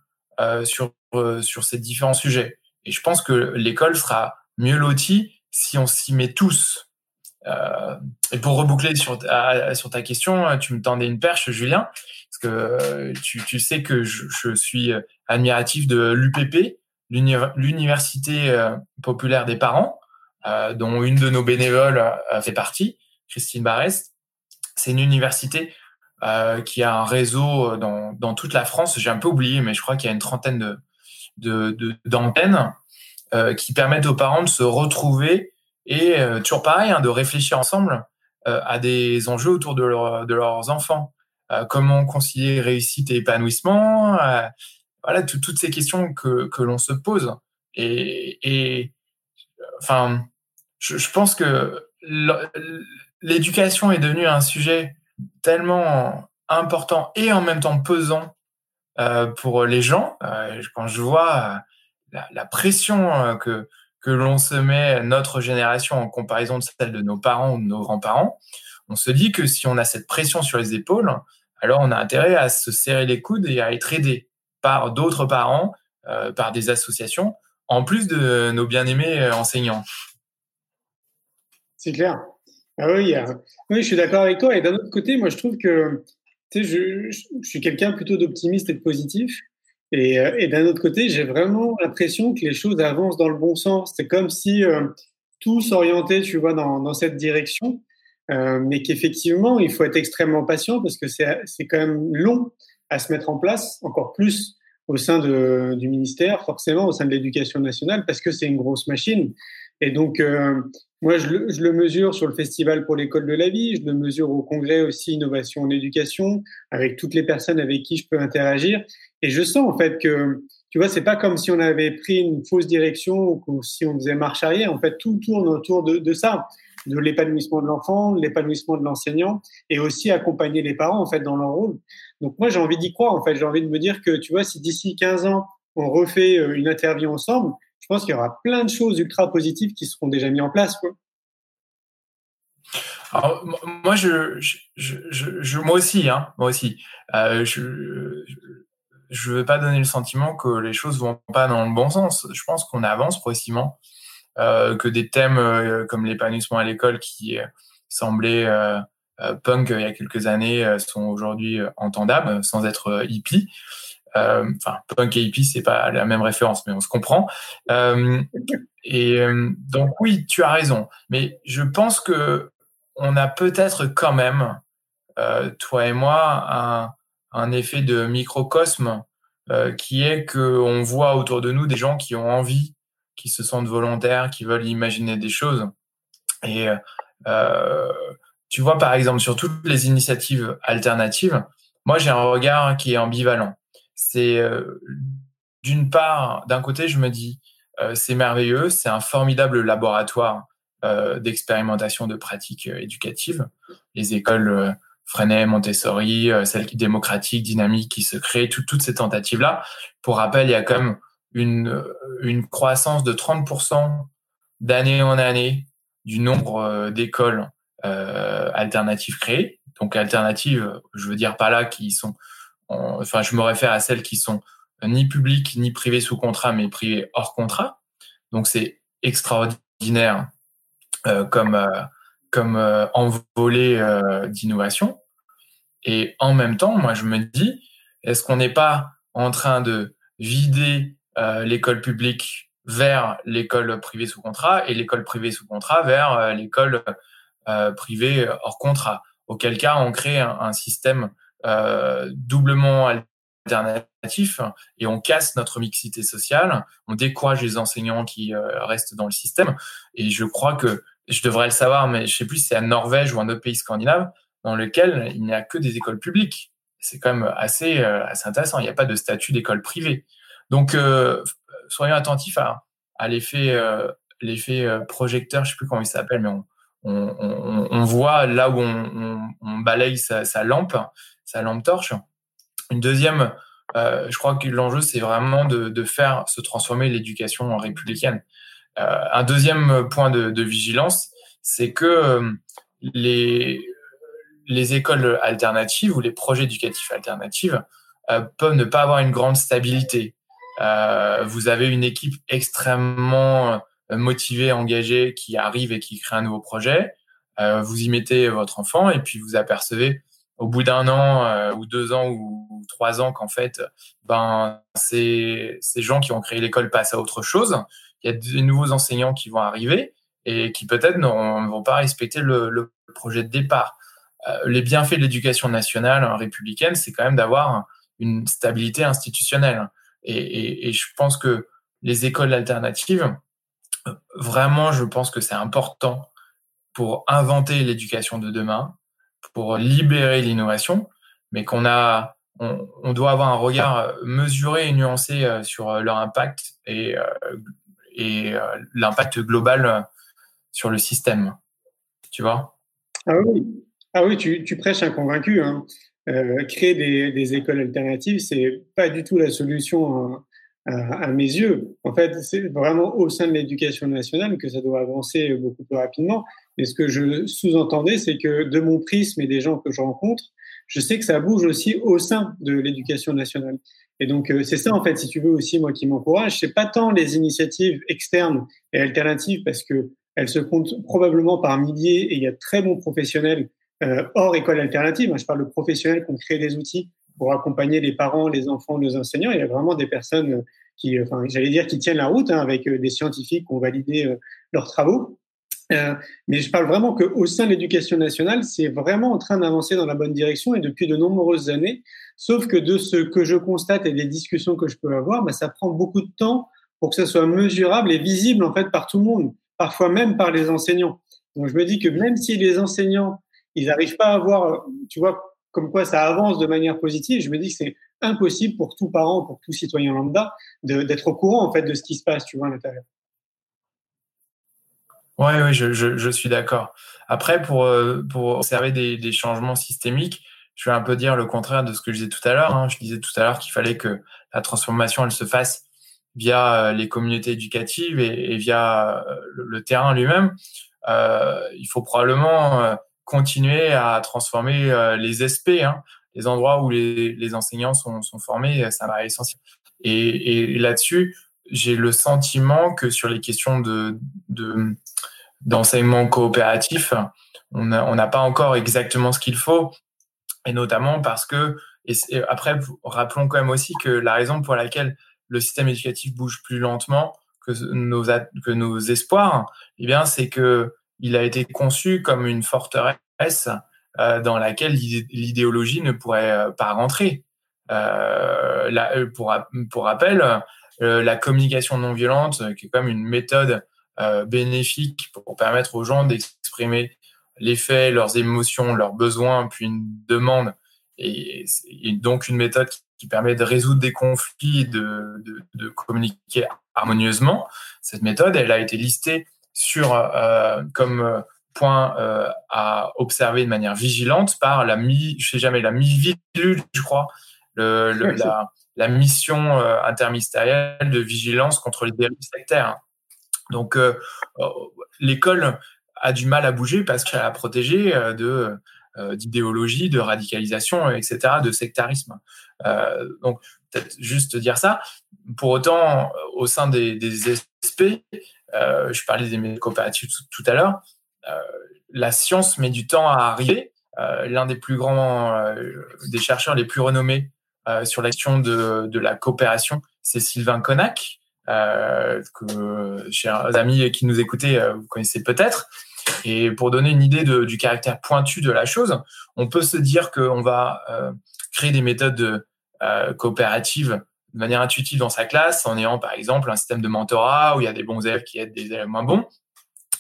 sur, sur ces différents sujets. Et je pense que l'école sera mieux lotie si on s'y met tous. Euh, et pour reboucler sur ta, sur ta question, tu me tendais une perche, Julien, parce que tu, tu sais que je, suis admiratif de l'UPP, l'Université euh, populaire des parents, euh, dont une de nos bénévoles fait partie, Christine Barrest. C'est une université euh, qui a un réseau dans, dans toute la France. J'ai un peu oublié, mais je crois qu'il y a une trentaine de d'antennes euh, qui permettent aux parents de se retrouver et euh, toujours pareil, hein, de réfléchir ensemble euh, à des enjeux autour de, leur, de leurs enfants. comment concilier réussite et épanouissement Voilà, toutes ces questions que, que l'on se pose. Et, enfin, je, je pense que l'éducation est devenue un sujet tellement important et en même temps pesant euh, pour les gens. Euh, quand je vois euh, la, la pression que que l'on se met notre génération en comparaison de celle de nos parents ou de nos grands-parents, on se dit que si on a cette pression sur les épaules, alors on a intérêt à se serrer les coudes et à être aidé par d'autres parents, euh, par des associations, en plus de nos bien-aimés enseignants. C'est clair. Ah oui, oui, je suis d'accord avec toi. Et d'un autre côté, moi, je trouve que je, je, suis quelqu'un plutôt d'optimiste et de positif. Et, euh, d'un autre côté, j'ai vraiment l'impression que les choses avancent dans le bon sens. C'est comme si euh, tout s'orientait, tu vois, dans, cette direction. Euh, mais qu'effectivement, il faut être extrêmement patient parce que c'est quand même long à se mettre en place, encore plus au sein de, du ministère, forcément au sein de l'éducation nationale, parce que c'est une grosse machine. Et donc, euh, moi, je le, mesure sur le Festival pour l'école de la vie, je le mesure au congrès aussi Innovation en éducation, avec toutes les personnes avec qui je peux interagir. Et je sens en fait que, tu vois, c'est pas comme si on avait pris une fausse direction ou si on faisait marche arrière. En fait, tout tourne autour de, de ça, de l'épanouissement de l'enfant, de l'épanouissement de l'enseignant, et aussi accompagner les parents en fait dans leur rôle. Donc moi, j'ai envie d'y croire. En fait, j'ai envie de me dire que, tu vois, si d'ici 15 ans on refait euh, une interview ensemble, je pense qu'il y aura plein de choses ultra positives qui seront déjà mises en place. Quoi. Moi, je, moi aussi, hein, moi aussi, euh, je, je veux pas donner le sentiment que les choses vont pas dans le bon sens. Je pense qu'on avance progressivement, euh, que des thèmes euh, comme l'épanouissement à l'école qui semblaient punk il y a quelques années sont aujourd'hui entendables sans être hippie. Euh, enfin, punk et hippie, c'est pas la même référence, mais on se comprend. Euh, et euh, donc oui, tu as raison, mais je pense que on a peut-être quand même, toi et moi, un, un effet de microcosme qui est que on voit autour de nous des gens qui ont envie, qui se sentent volontaires, qui veulent imaginer des choses. Et euh, tu vois, par exemple, sur toutes les initiatives alternatives, moi, j'ai un regard qui est ambivalent c'est euh, d'une part, d'un côté, je me dis, euh, c'est merveilleux, c'est un formidable laboratoire euh, d'expérimentation de pratiques éducatives. Les écoles Freinet, Montessori, celles qui démocratiques, dynamiques, qui se créent, toutes ces tentatives-là. Pour rappel, il y a quand même une, une croissance de 30% d'année en année du nombre d'écoles alternatives créées. Donc alternatives, je veux dire pas là qui sont enfin, je me réfère à celles qui sont ni publiques ni privées sous contrat, mais privées hors contrat. Donc c'est extraordinaire euh, comme euh, comme euh, envolée euh, d'innovation. Et en même temps, moi je me dis, est-ce qu'on n'est pas en train de vider euh, l'école publique vers l'école privée sous contrat et l'école privée sous contrat vers l'école privée hors contrat Auquel cas, on crée un, un système euh, doublement alternatif et on casse notre mixité sociale, on décourage les enseignants qui euh, restent dans le système. Et je crois que je devrais le savoir, mais je sais plus si c'est à Norvège ou un autre pays scandinave dans lequel il n'y a que des écoles publiques. C'est quand même assez, euh, assez intéressant. Il n'y a pas de statut d'école privée. Donc, euh, soyons attentifs à, à l'effet euh, l'effet projecteur, je sais plus comment il s'appelle, mais on, on, voit là où on, balaye sa, lampe sa lampe torche. Une deuxième, euh, je crois que l'enjeu, c'est vraiment de, faire se transformer l'éducation républicaine. Euh, un deuxième point de, de vigilance, c'est que euh, les, les écoles alternatives ou les projets éducatifs alternatifs peuvent ne pas avoir une grande stabilité. vous avez une équipe extrêmement motivée, engagée, qui arrive et qui crée un nouveau projet. vous y mettez votre enfant et puis vous apercevez au bout d'un an euh, ou deux ans ou, trois ans qu'en fait, ben ces, ces gens qui ont créé l'école passent à autre chose. Il y a des nouveaux enseignants qui vont arriver et qui peut-être ne vont pas respecter le, le projet de départ. Euh, les bienfaits de l'éducation nationale républicaine, c'est quand même d'avoir une stabilité institutionnelle. Et, et, et, je pense que les écoles alternatives, vraiment, je pense que c'est important pour inventer l'éducation de demain, pour libérer l'innovation, mais qu'on a, on, doit avoir un regard mesuré et nuancé euh, sur euh, leur impact et, euh, l'impact global sur le système. Tu vois? Ah oui, ah oui tu, prêches un convaincu. Hein. créer des, écoles alternatives, c'est pas du tout la solution à, à mes yeux. En fait, c'est vraiment au sein de l'éducation nationale que ça doit avancer beaucoup plus rapidement. Et ce que je sous-entendais, c'est que de mon prisme et des gens que je rencontre, je sais que ça bouge aussi au sein de l'éducation nationale. Et donc, euh, c'est ça, en fait, si tu veux aussi, moi, qui m'encourage. C'est pas tant les initiatives externes et alternatives, parce que elles se comptent probablement par milliers et il y a très bons professionnels euh, hors école alternative. je parle de professionnels qui ont créé des outils pour accompagner les parents, les enfants, les enseignants. Il y a vraiment des personnes qui, enfin, j'allais dire, qui tiennent la route hein, avec euh, des scientifiques qui ont validé leurs travaux. Euh, mais je parle vraiment qu'au sein de l'éducation nationale, c'est vraiment en train d'avancer dans la bonne direction et depuis de nombreuses années. Sauf que de ce que je constate et des discussions que je peux avoir, bah, ça prend beaucoup de temps pour que ça soit mesurable et visible en fait par tout le monde, parfois même par les enseignants. Donc je me dis que même si les enseignants, ils n'arrivent pas à voir, tu vois, comme quoi ça avance de manière positive, je me dis que c'est impossible pour tout parent, pour tout citoyen lambda, d'être au courant en fait de ce qui se passe, tu vois, à l'intérieur. Oui, ouais, je, suis d'accord. Après, pour, euh, observer des, changements systémiques, je vais un peu dire le contraire de ce que je disais tout à l'heure. Hein. Je disais tout à l'heure qu'il fallait que la transformation, elle se fasse via euh, les communautés éducatives et, via euh, le, terrain lui-même. Il faut probablement continuer à transformer les SP, hein, les endroits où les, enseignants sont, formés, ça va essentiel. Et, là-dessus, j'ai le sentiment que sur les questions de, de d'enseignement coopératif, on n'a pas encore exactement ce qu'il faut, et notamment parce que, après, rappelons quand même aussi que la raison pour laquelle le système éducatif bouge plus lentement que nos, que nos espoirs, eh bien, c'est que il a été conçu comme une forteresse euh, dans laquelle l'idéologie ne pourrait euh, pas rentrer. Euh, pour, rappel, la communication non violente, qui est comme une méthode bénéfique pour permettre aux gens d'exprimer les faits, leurs émotions, leurs besoins, puis une demande, et, donc une méthode qui, permet de résoudre des conflits, de, de, de, communiquer harmonieusement. Cette méthode, elle a été listée sur euh, comme point euh, à observer de manière vigilante par la mi, je sais jamais, la mi je crois, le, le la, la mission euh, interministérielle de vigilance contre les dérives sectaires. Donc, euh, euh, l'école a du mal à bouger parce qu'elle a protégé de d'idéologie, de radicalisation, etc., de sectarisme. donc, peut-être juste dire ça. Pour autant, au sein des, des SP, je parlais des médias coopératifs tout, à l'heure, la science met du temps à arriver. L'un des plus grands, des chercheurs les plus renommés euh, sur l'action de, de, la coopération, c'est Sylvain Connac, euh, que chers amis qui nous euh, vous connaissez peut-être. Et pour donner une idée de, du caractère pointu de la chose, on peut se dire qu'on va euh, créer des méthodes euh, coopératives de manière intuitive dans sa classe, en ayant par exemple un système de mentorat où il y a des bons élèves qui aident des élèves moins bons.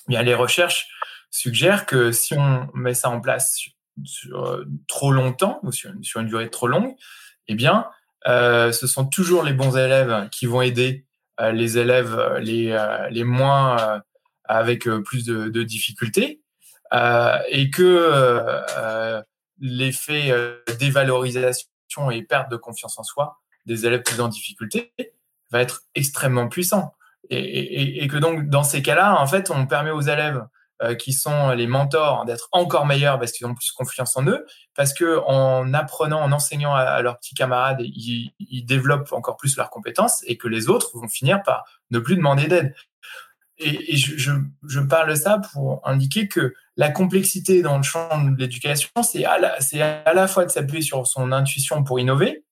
Bien, les recherches suggèrent que si on met ça en place sur, sur trop longtemps ou sur, une durée trop longue, eh bien, euh, ce sont toujours les bons élèves qui vont aider euh, les élèves euh, les, les moins avec plus de difficultés et que l'effet dévalorisation et perte de confiance en soi des élèves plus en difficulté va être extrêmement puissant. Et, que donc, dans ces cas-là, en fait, on permet aux élèves qui sont les mentors d'être encore meilleurs parce qu'ils ont plus confiance en eux, parce que en apprenant, en enseignant à, leurs petits camarades, ils, développent encore plus leurs compétences et que les autres vont finir par ne plus demander d'aide. Et, je, parle de ça pour indiquer que la complexité dans le champ de l'éducation, c'est à la fois de s'appuyer sur son intuition pour innover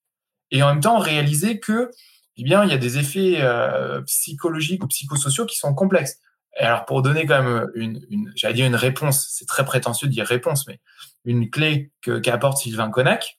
et en même temps réaliser que eh bien, il y a des effets euh, psychologiques ou psychosociaux qui sont complexes. Et alors, pour donner quand même une, une j'allais dire une réponse, c'est très prétentieux de dire réponse, mais une clé que qu'apporte Sylvain Connac,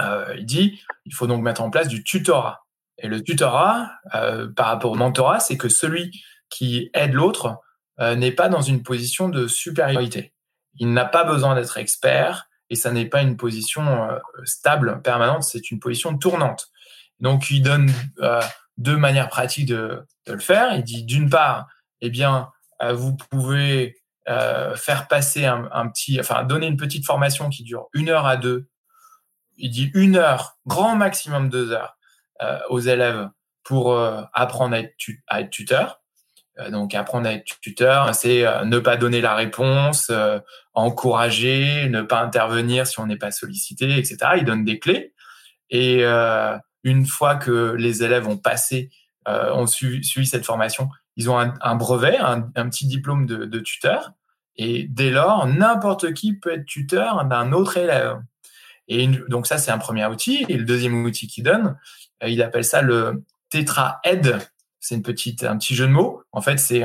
euh, il dit, il faut donc mettre en place du tutorat. Et le tutorat, euh, par rapport au mentorat, c'est que celui qui aide l'autre euh, n'est pas dans une position de supériorité. Il n'a pas besoin d'être expert et ça n'est pas une position euh, stable, permanente, c'est une position tournante. Donc, il donne euh, deux manières pratiques de, le faire. Il dit, d'une part, eh bien, euh, vous pouvez faire passer un, petit, enfin, donner une petite formation qui dure une heure à deux. Il dit une heure, grand maximum deux heures, aux élèves pour apprendre à être tuteur. Donc apprendre à être tuteur, c'est ne pas donner la réponse, encourager, ne pas intervenir si on n'est pas sollicité, etc. Il donne des clés. Et euh, une fois que les élèves ont passé, euh, ont suivi, cette formation, ils ont un, brevet, un, petit diplôme de, tuteur. Et dès lors, n'importe qui peut être tuteur d'un autre élève. Et donc ça, c'est un premier outil. Et le deuxième outil qu'il donne, euh, il appelle ça le tétraède. C'est une petite, un petit jeu de mots. En fait, c'est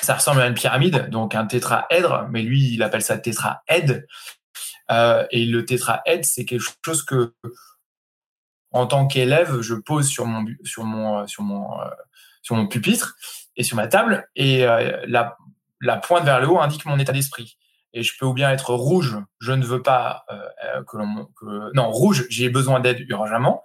ça ressemble à une pyramide, donc un tétraèdre, mais lui, il appelle ça tétraède. Euh, et le tétraède, c'est quelque chose que en tant qu'élève, je pose sur mon sur mon euh, sur mon euh, sur mon pupitre et sur ma table et euh, la la pointe vers le haut indique mon état d'esprit. Et je peux ou bien être rouge, je ne veux pas que l'on non rouge, j'ai besoin d'aide urgemment.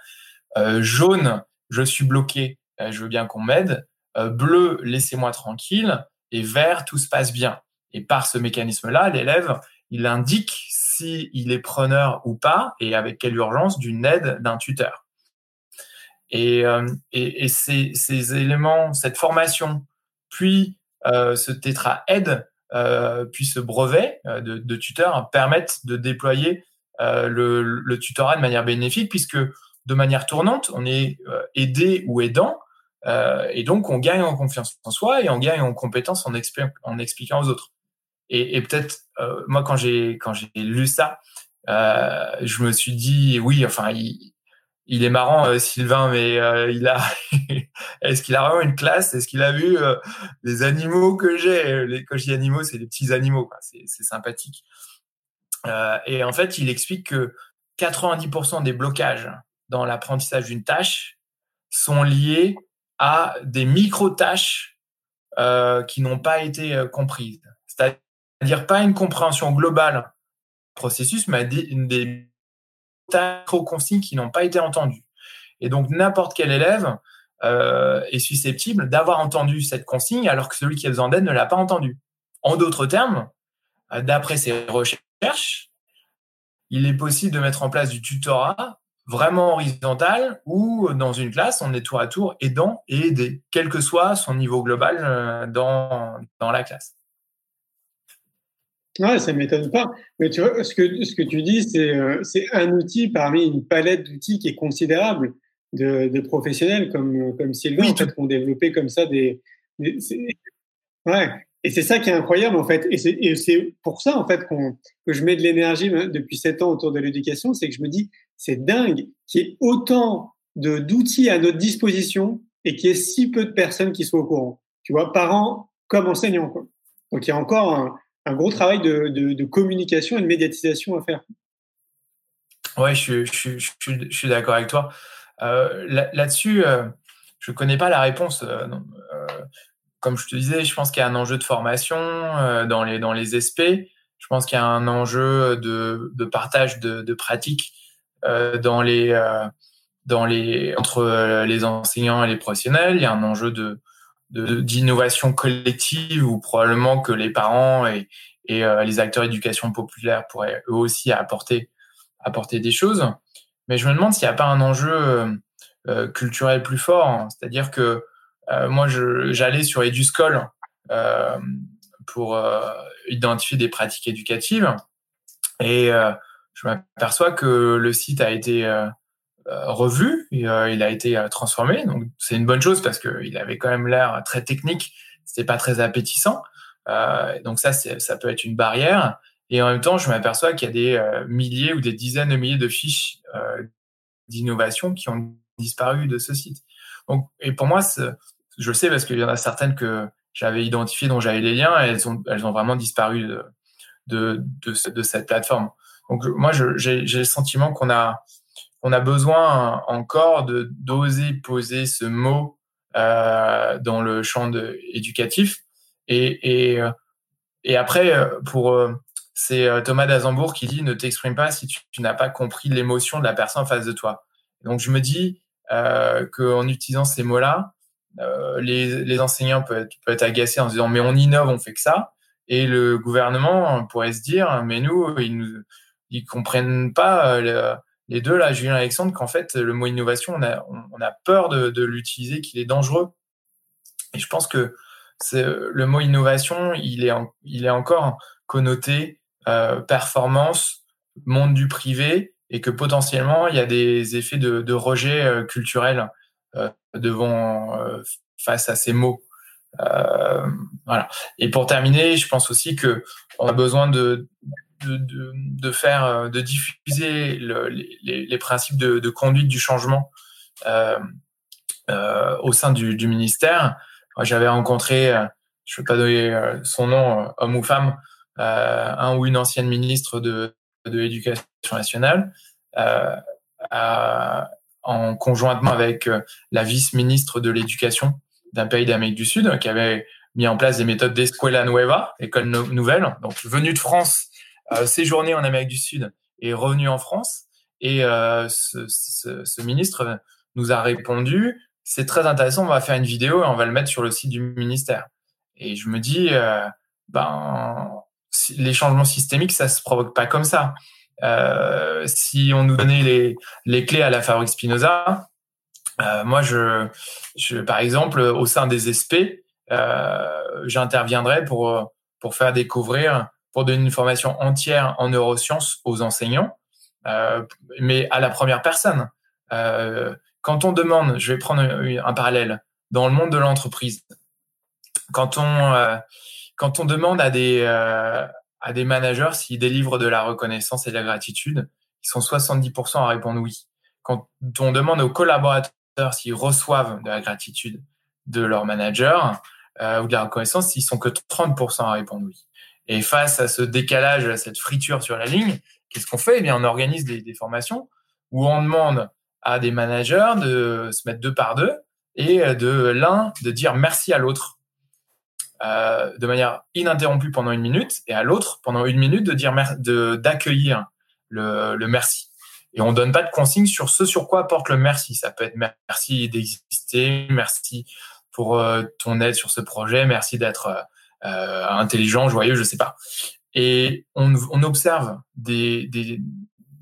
jaune, je suis bloqué, je veux bien qu'on m'aide. bleu, laissez-moi tranquille. Et vert, tout se passe bien. Et par ce mécanisme-là, l'élève, il indique s'il est preneur ou pas et avec quelle urgence d'une aide d'un tuteur. Et, euh, ces, éléments, cette formation, puis euh, ce tétra-aide, euh, puis ce brevet euh, de, tuteur permettent de déployer euh, le, tutorat de manière bénéfique, puisque de manière tournante, on est aidé ou aidant, et donc on gagne en confiance en soi et on gagne en compétence en, expliquant aux autres. Et, peut-être, euh, moi, quand j'ai lu ça, euh, je me suis dit, oui, enfin, il, est marrant, euh, Sylvain, mais euh, il a, est-ce qu'il a vraiment une classe? Est-ce qu'il a vu euh, les animaux que j'ai? Les, Quand je dis animaux, c'est des petits animaux, c'est sympathique. et en fait, il explique que 90% des blocages dans l'apprentissage d'une tâche sont liés à des micro-tâches qui n'ont pas été comprises. C'est-à-dire pas une compréhension globale du processus, mais des, des consignes qui n'ont pas été entendues. Et donc n'importe quel élève euh, est susceptible d'avoir entendu cette consigne alors que celui qui a besoin d'aide ne l'a pas entendue. En d'autres termes, euh, d'après ces recherches, il est possible de mettre en place du tutorat vraiment horizontal où dans une classe, on est tour à tour aidant et aidé, quel que soit son niveau global euh, dans, dans la classe. Ouais, ça m'étonne pas. Mais tu vois, ce que, ce que tu dis, c'est, euh, c'est un outil parmi une palette d'outils qui est considérable de, de professionnels comme, comme Sylvain, oui, en fait, qui ont développé comme ça des. des ouais. Et c'est ça qui est incroyable, en fait. Et c'est, pour ça, en fait, qu'on, que je mets de l'énergie depuis sept ans autour de l'éducation, c'est que je me dis, c'est dingue qu'il y ait autant d'outils à notre disposition et qu'il y ait si peu de personnes qui soient au courant. Tu vois, parents comme enseignants, quoi. Donc, il y a encore un, gros travail de, communication et de médiatisation à faire. Oui, je, suis d'accord avec toi. Euh, là-dessus, euh, je ne connais pas la réponse. Euh, comme je te disais, je pense qu'il y a un enjeu de formation dans les SP. Je pense qu'il y a un enjeu de, partage de, pratiques dans les, dans les, entre les enseignants et les professionnels. Il y a un enjeu de, d'innovation collective où probablement que les parents et, et euh, les acteurs d'éducation populaire pourraient eux aussi apporter, apporter des choses. Mais je me demande s'il n'y a pas un enjeu euh, euh, culturel plus fort. C'est-à-dire que moi, j'allais sur EduSchool pour identifier des pratiques éducatives. Et je m'aperçois que le site a été revu, il a été transformé. Donc c'est une bonne chose parce qu'il avait quand même l'air très technique, c'était pas très appétissant. donc ça, ça peut être une barrière. Et en même temps, je m'aperçois qu'il y a des milliers ou des dizaines de milliers de fiches d'innovation qui ont disparu de ce site. Donc, et pour moi, je le sais parce qu'il y en a certaines que j'avais identifiées, dont j'avais les liens, elles ont, elles ont vraiment disparu de, de, de cette plateforme. Donc, moi, j'ai le sentiment qu'on a, on a besoin encore de d'oser poser ce mot euh, dans le champ de, éducatif. Et, et, et après, pour c'est Thomas d'Azembourg qui dit ne t'exprime pas si tu, tu n'as pas compris l'émotion de la personne en face de toi. Donc je me dis euh, qu'en utilisant ces mots-là, euh, les, les, enseignants peuvent être, peuvent être agacés en se disant mais on innove, on fait que ça, et le gouvernement pourrait se dire mais nous ils nous ils comprennent pas euh, les deux là, Julien et Alexandre, qu'en fait le mot innovation on a peur de, l'utiliser, qu'il est dangereux. Et je pense que le mot innovation, il est encore connoté euh, performance, monde du privé, et que potentiellement il y a des effets de, rejet euh, culturel devant face à ces mots. Voilà. Et pour terminer, je pense aussi que on a besoin de de, faire, de diffuser le, les, principes de, conduite du changement euh, au sein du, ministère. J'avais rencontré, je ne vais pas donner son nom, homme ou femme, un ou une ancienne ministre de, l'éducation nationale, euh, en conjointement avec euh, la vice-ministre de l'éducation d'un pays d'Amérique du Sud, qui avait mis en place des méthodes d'Escuela Nueva, école nouvelle, donc venu de France, euh, séjourné en Amérique du Sud et revenu en France. Et euh, ce, ce, ce, ministre nous a répondu, c'est très intéressant, on va faire une vidéo et on va le mettre sur le site du ministère. Et je me dis, euh, ben, les changements systémiques, ça se provoque pas comme ça. Euh, si on nous donnait les, les clés à la fabrique Spinoza, euh, moi, je, je, par exemple, au sein des SP, euh, j'interviendrai pour, pour faire découvrir, pour donner une formation entière en neurosciences aux enseignants, euh, mais à la première personne. Euh, quand on demande, je vais prendre un, parallèle, dans le monde de l'entreprise, quand on, euh, quand on demande à des, à des managers s'ils délivrent de la reconnaissance et de la gratitude, ils sont 70% à répondre oui. Quand on demande aux collaborateurs s'ils reçoivent de la gratitude de leur manager ou de la reconnaissance, ils sont que 30% à répondre oui. Et face à ce décalage, à cette friture sur la ligne, qu'est-ce qu'on fait? Eh bien, on organise des, formations où on demande à des managers de se mettre deux par deux et de l'un de dire merci à l'autre euh, de manière ininterrompue pendant une minute et à l'autre pendant une minute de dire d'accueillir le, le, merci. Et on donne pas de consigne sur ce sur quoi apporte le merci. Ça peut être merci d'exister, merci pour euh, ton aide sur ce projet, merci d'être euh, intelligent, joyeux, je sais pas. Et on, on observe des, des,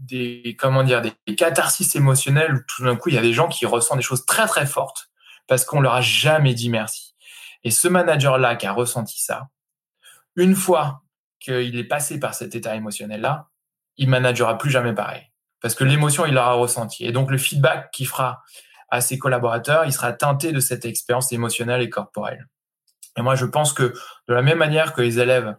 des comment dire des catharsis émotionnelles où tout d'un coup il y a des gens qui ressentent des choses très très fortes parce qu'on leur a jamais dit merci. Et ce manager-là qui a ressenti ça, une fois qu'il est passé par cet état émotionnel-là, il managera plus jamais pareil. Parce que l'émotion, il l'aura ressenti. Et donc, le feedback qu'il fera à ses collaborateurs, il sera teinté de cette expérience émotionnelle et corporelle. Et moi, je pense que de la même manière que les élèves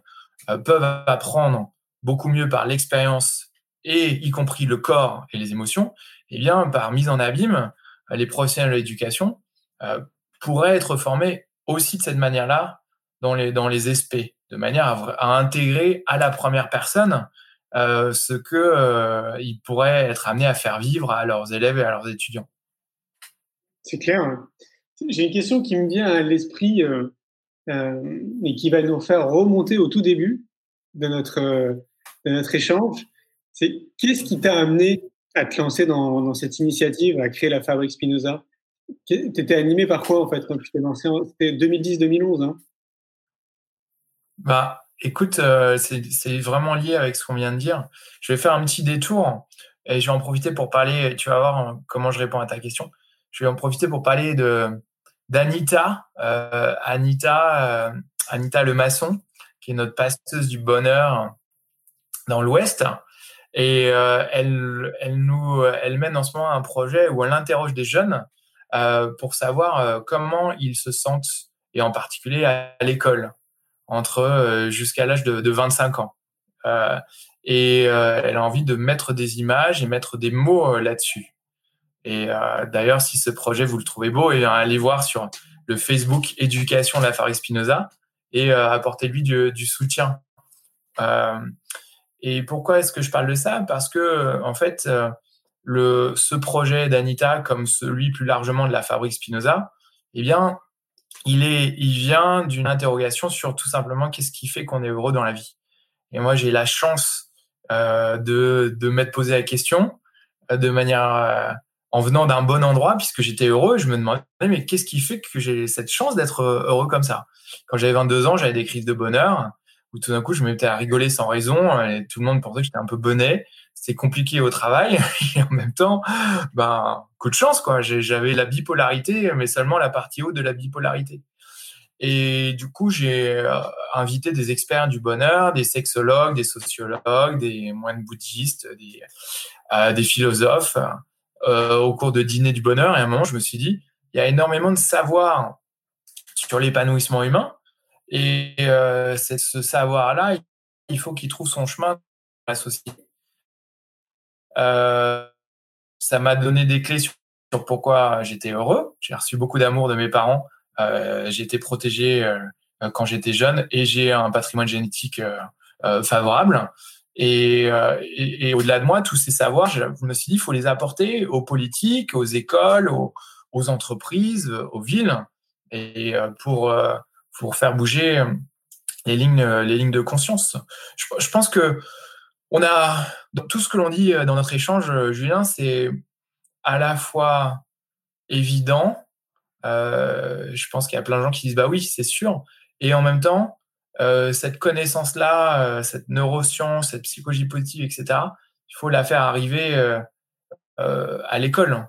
euh, peuvent apprendre beaucoup mieux par l'expérience et y compris le corps et les émotions, eh bien, par mise en abîme, les professionnels de l'éducation euh, pourraient être formés aussi de cette manière-là dans les, dans les SP, de manière à, intégrer à la première personne euh, ce que euh, ils pourraient être amenés à faire vivre à leurs élèves et à leurs étudiants. C'est clair. Hein. J'ai une question qui me vient à l'esprit euh, euh, et qui va nous faire remonter au tout début de notre, euh, de notre échange. C'est qu'est-ce qui t'a amené à te lancer dans, cette initiative, à créer la Fabrique Spinoza? Tu étais animé par quoi en fait quand tu t'es lancé C'était 2010-2011. Hein? Bah, écoute, euh, c'est vraiment lié avec ce qu'on vient de dire. Je vais faire un petit détour et je vais en profiter pour parler. Tu vas voir hein, comment je réponds à ta question. Je vais en profiter pour parler de d'Anita, euh, Anita, euh, Anita qui est notre passeuse du bonheur dans l'Ouest. Et elle, elle, nous, elle mène en ce moment un projet où elle interroge des jeunes pour savoir comment ils se sentent, et en particulier à l'école, entre jusqu'à l'âge de, de, 25 ans. et elle a envie de mettre des images et mettre des mots là-dessus. Et d'ailleurs, si ce projet vous le trouvez beau, et allez voir sur le Facebook Éducation de la Farie Spinoza et euh, apportez-lui du, soutien. Euh, et pourquoi est-ce que je parle de ça? Parce que en fait, euh, ce projet d'Anita, comme celui plus largement de la Fabrique Spinoza, eh bien, il, vient d'une interrogation sur tout simplement qu'est-ce qui fait qu'on est heureux dans la vie. Et moi, j'ai la chance euh, de, de m'être posé la question de manière en venant d'un bon endroit, puisque j'étais heureux, je me demandais, mais qu'est-ce qui fait que j'ai cette chance d'être euh, heureux comme ça? Quand j'avais 22 ans, j'avais des crises de bonheur, où tout d'un coup, je me mettais à rigoler sans raison, et tout le monde pensait que j'étais un peu bonnet. C'était compliqué au travail, et en même temps, ben, coup de chance, quoi. J'avais la bipolarité, mais seulement la partie haute de la bipolarité. Et du coup, j'ai euh, invité des experts du bonheur, des sexologues, des sociologues, des moines bouddhistes, des, euh, des philosophes, au cours de Dîner du Bonheur. Et à un moment, je me suis dit, il y a énormément de savoir sur l'épanouissement humain. Et euh, ce savoir-là, il faut qu'il trouve son chemin dans la société. Euh, ça m'a donné des clés sur, pourquoi j'étais heureux. J'ai reçu beaucoup d'amour de mes parents. Euh, j'ai été protégé euh, quand j'étais jeune et j'ai un patrimoine génétique euh, favorable. Euh, et, au-delà de moi, tous ces savoirs, je, me suis dit, il faut les apporter aux politiques, aux écoles, aux, entreprises, aux villes, et euh, pour euh, pour faire bouger les lignes les lignes de conscience. Je, pense que on a tout ce que l'on dit dans notre échange, Julien, c'est à la fois évident. Je pense qu'il y a plein de gens qui disent bah oui, c'est sûr, et en même temps, euh, cette connaissance-là, euh, cette neuroscience, cette psychologie positive, etc., il faut la faire arriver euh, à l'école.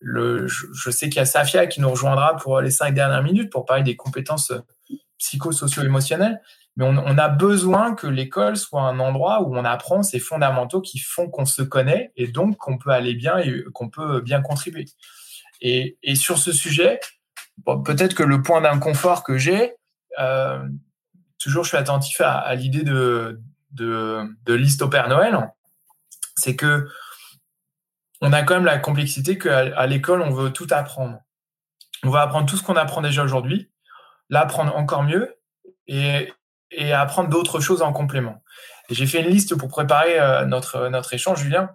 le, je, sais qu'il y a Safia qui nous rejoindra pour les cinq dernières minutes pour parler des compétences psychosocio-émotionnelles, mais on, a besoin que l'école soit un endroit où on apprend ces fondamentaux qui font qu'on se connaît et donc qu'on peut aller bien et qu'on peut bien contribuer. Et, sur ce sujet, peut-être que le point d'inconfort que j'ai, toujours je suis attentif à, l'idée de, de, liste au Père Noël, c'est que on a quand même la complexité qu'à l'école, on veut tout apprendre. On va apprendre tout ce qu'on apprend déjà aujourd'hui, l'apprendre encore mieux et, et apprendre d'autres choses en complément. J'ai fait une liste pour préparer euh, notre, notre échange, Julien,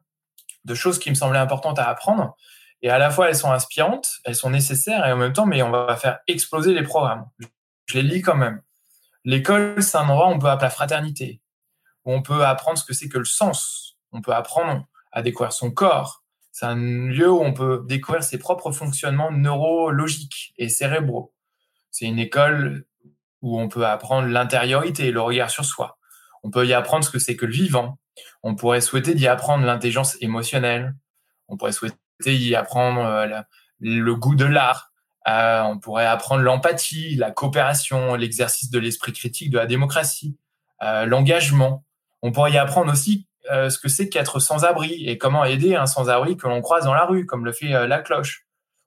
de choses qui me semblaient importantes à apprendre. Et à la fois, elles sont inspirantes, elles sont nécessaires, et en même temps, mais on va faire exploser les programmes. Je les lis quand même. L'école, c'est un endroit où on peut appeler la fraternité, où on peut apprendre ce que c'est que le sens. On peut apprendre à découvrir son corps. C'est un lieu où on peut découvrir ses propres fonctionnements neurologiques et cérébraux. C'est une école où on peut apprendre l'intériorité, le regard sur soi. On peut y apprendre ce que c'est que le vivant. On pourrait souhaiter d'y apprendre l'intelligence émotionnelle. On pourrait souhaiter y apprendre euh, le goût de l'art, euh, on pourrait apprendre l'empathie, la coopération, l'exercice de l'esprit critique, de la démocratie, euh, l'engagement. On pourrait y apprendre aussi euh, ce que c'est qu'être sans-abri et comment aider un sans-abri que l'on croise dans la rue, comme le fait euh, la cloche.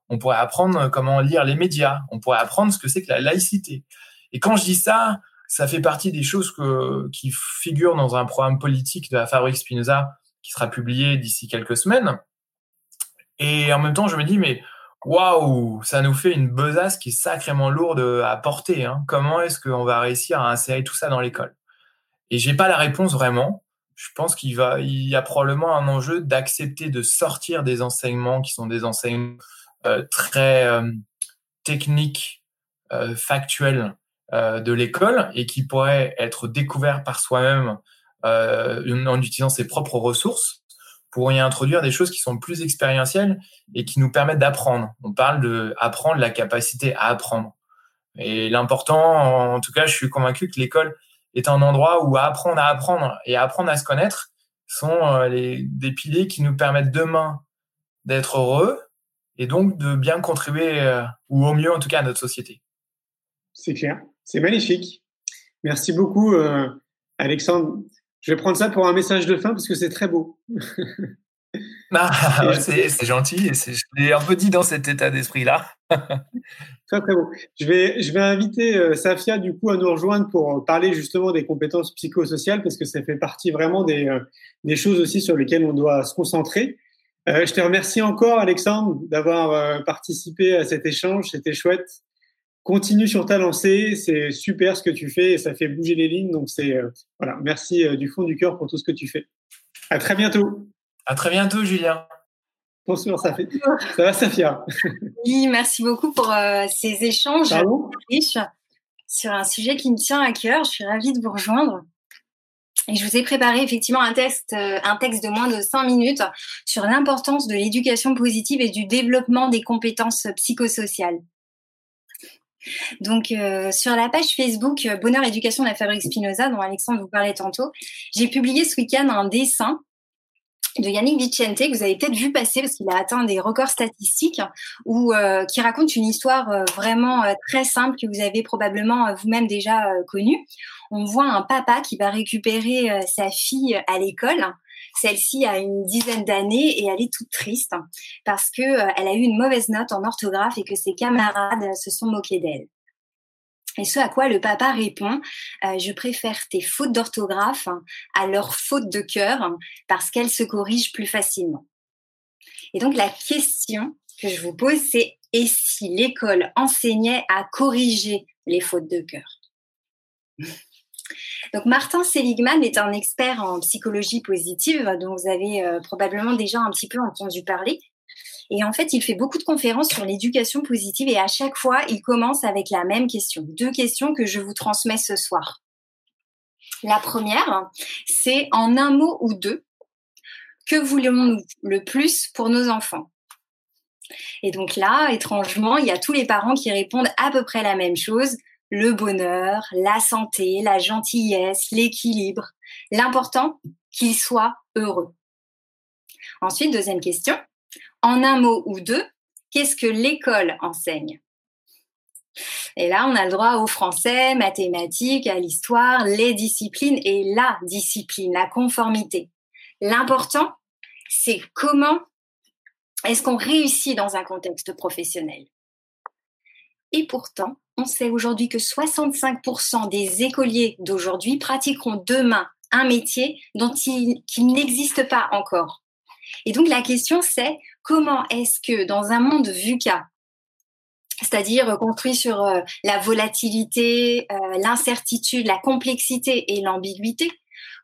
On pourrait apprendre comment lire les médias. On pourrait apprendre ce que c'est que la laïcité. Et quand je dis ça, ça fait partie des choses que, qui figurent dans un programme politique de la Fabrique Spinoza qui sera publié d'ici quelques semaines. Et en même temps, je me dis, mais waouh, ça nous fait une besace qui est sacrément lourde à porter. Hein. Comment est-ce qu'on va réussir à insérer tout ça dans l'école? Et j'ai pas la réponse vraiment. Je pense qu'il y a probablement un enjeu d'accepter de sortir des enseignements qui sont des enseignements euh, très euh, techniques, euh, factuels de l'école et qui pourraient être découverts par soi-même en utilisant ses propres ressources pour y introduire des choses qui sont plus expérientielles et qui nous permettent d'apprendre. On parle de apprendre la capacité à apprendre. Et l'important, en tout cas, je suis convaincu que l'école est un endroit où apprendre à apprendre et apprendre à se connaître sont euh, des piliers qui nous permettent demain d'être heureux et donc de bien contribuer, euh, ou au mieux en tout cas, à notre société. C'est clair, c'est magnifique. Merci beaucoup, euh, Alexandre. Je vais prendre ça pour un message de fin parce que c'est très beau. Ah, c'est gentil. Je l'ai un peu dit dans cet état d'esprit-là. très, très beau. Je vais, je vais inviter euh, Safia, du coup, à nous rejoindre pour parler justement des compétences psychosociales parce que ça fait partie vraiment des, euh, des choses aussi sur lesquelles on doit se concentrer. Euh, je te remercie encore, Alexandre, d'avoir participé à cet échange. C'était chouette continue sur ta lancée, c'est super ce que tu fais et ça fait bouger les lignes. Donc c'est euh, voilà, merci euh, du fond du cœur pour tout ce que tu fais. À très bientôt. À très bientôt, Julien. Bonsoir, ça, fait... ça va, Safia? Oui, merci beaucoup pour euh, ces échanges riches sur un sujet qui me tient à cœur. Je suis ravie de vous rejoindre. Et je vous ai préparé effectivement un texte, un texte de moins de cinq minutes sur l'importance de l'éducation positive et du développement des compétences psychosociales. Donc, euh, sur la page Facebook euh, Bonheur Éducation de la Fabrique Spinoza, dont Alexandre vous parlait tantôt, j'ai publié ce week-end un dessin de Yannick Vicente que vous avez peut-être vu passer parce qu'il a atteint des records statistiques ou euh, qui raconte une histoire vraiment très simple que vous avez probablement vous-même déjà connue. On voit un papa qui va récupérer sa fille à l'école celle-ci a une dizaine d'années et elle est toute triste parce que euh, elle a eu une mauvaise note en orthographe et que ses camarades se sont moqués d'elle. Et ce à quoi le papa répond, euh, je préfère tes fautes d'orthographe à leurs fautes de cœur parce qu'elles se corrigent plus facilement. Et donc la question que je vous pose, c'est et si l'école enseignait à corriger les fautes de cœur? Donc Martin Seligman est un expert en psychologie positive dont vous avez euh, probablement déjà un petit peu entendu parler. Et en fait, il fait beaucoup de conférences sur l'éducation positive et à chaque fois, il commence avec la même question. Deux questions que je vous transmets ce soir. La première, c'est en un mot ou deux, que voulons-nous le plus pour nos enfants? Et donc là, étrangement, il y a tous les parents qui répondent à peu près la même chose le bonheur, la santé, la gentillesse, l'équilibre. L'important, qu'il soit heureux. Ensuite, deuxième question. En un mot ou deux, qu'est-ce que l'école enseigne? Et là, on a le droit au français, mathématiques, à l'histoire, les disciplines et la discipline, la conformité. L'important, c'est comment est-ce qu'on réussit dans un contexte professionnel? Et pourtant, on sait aujourd'hui que 65% des écoliers d'aujourd'hui pratiqueront demain un métier dont il, qui n'existe pas encore. Et donc la question c'est comment est-ce que dans un monde VUCA, c'est-à-dire construit sur euh, la volatilité, euh, l'incertitude, la complexité et l'ambiguïté,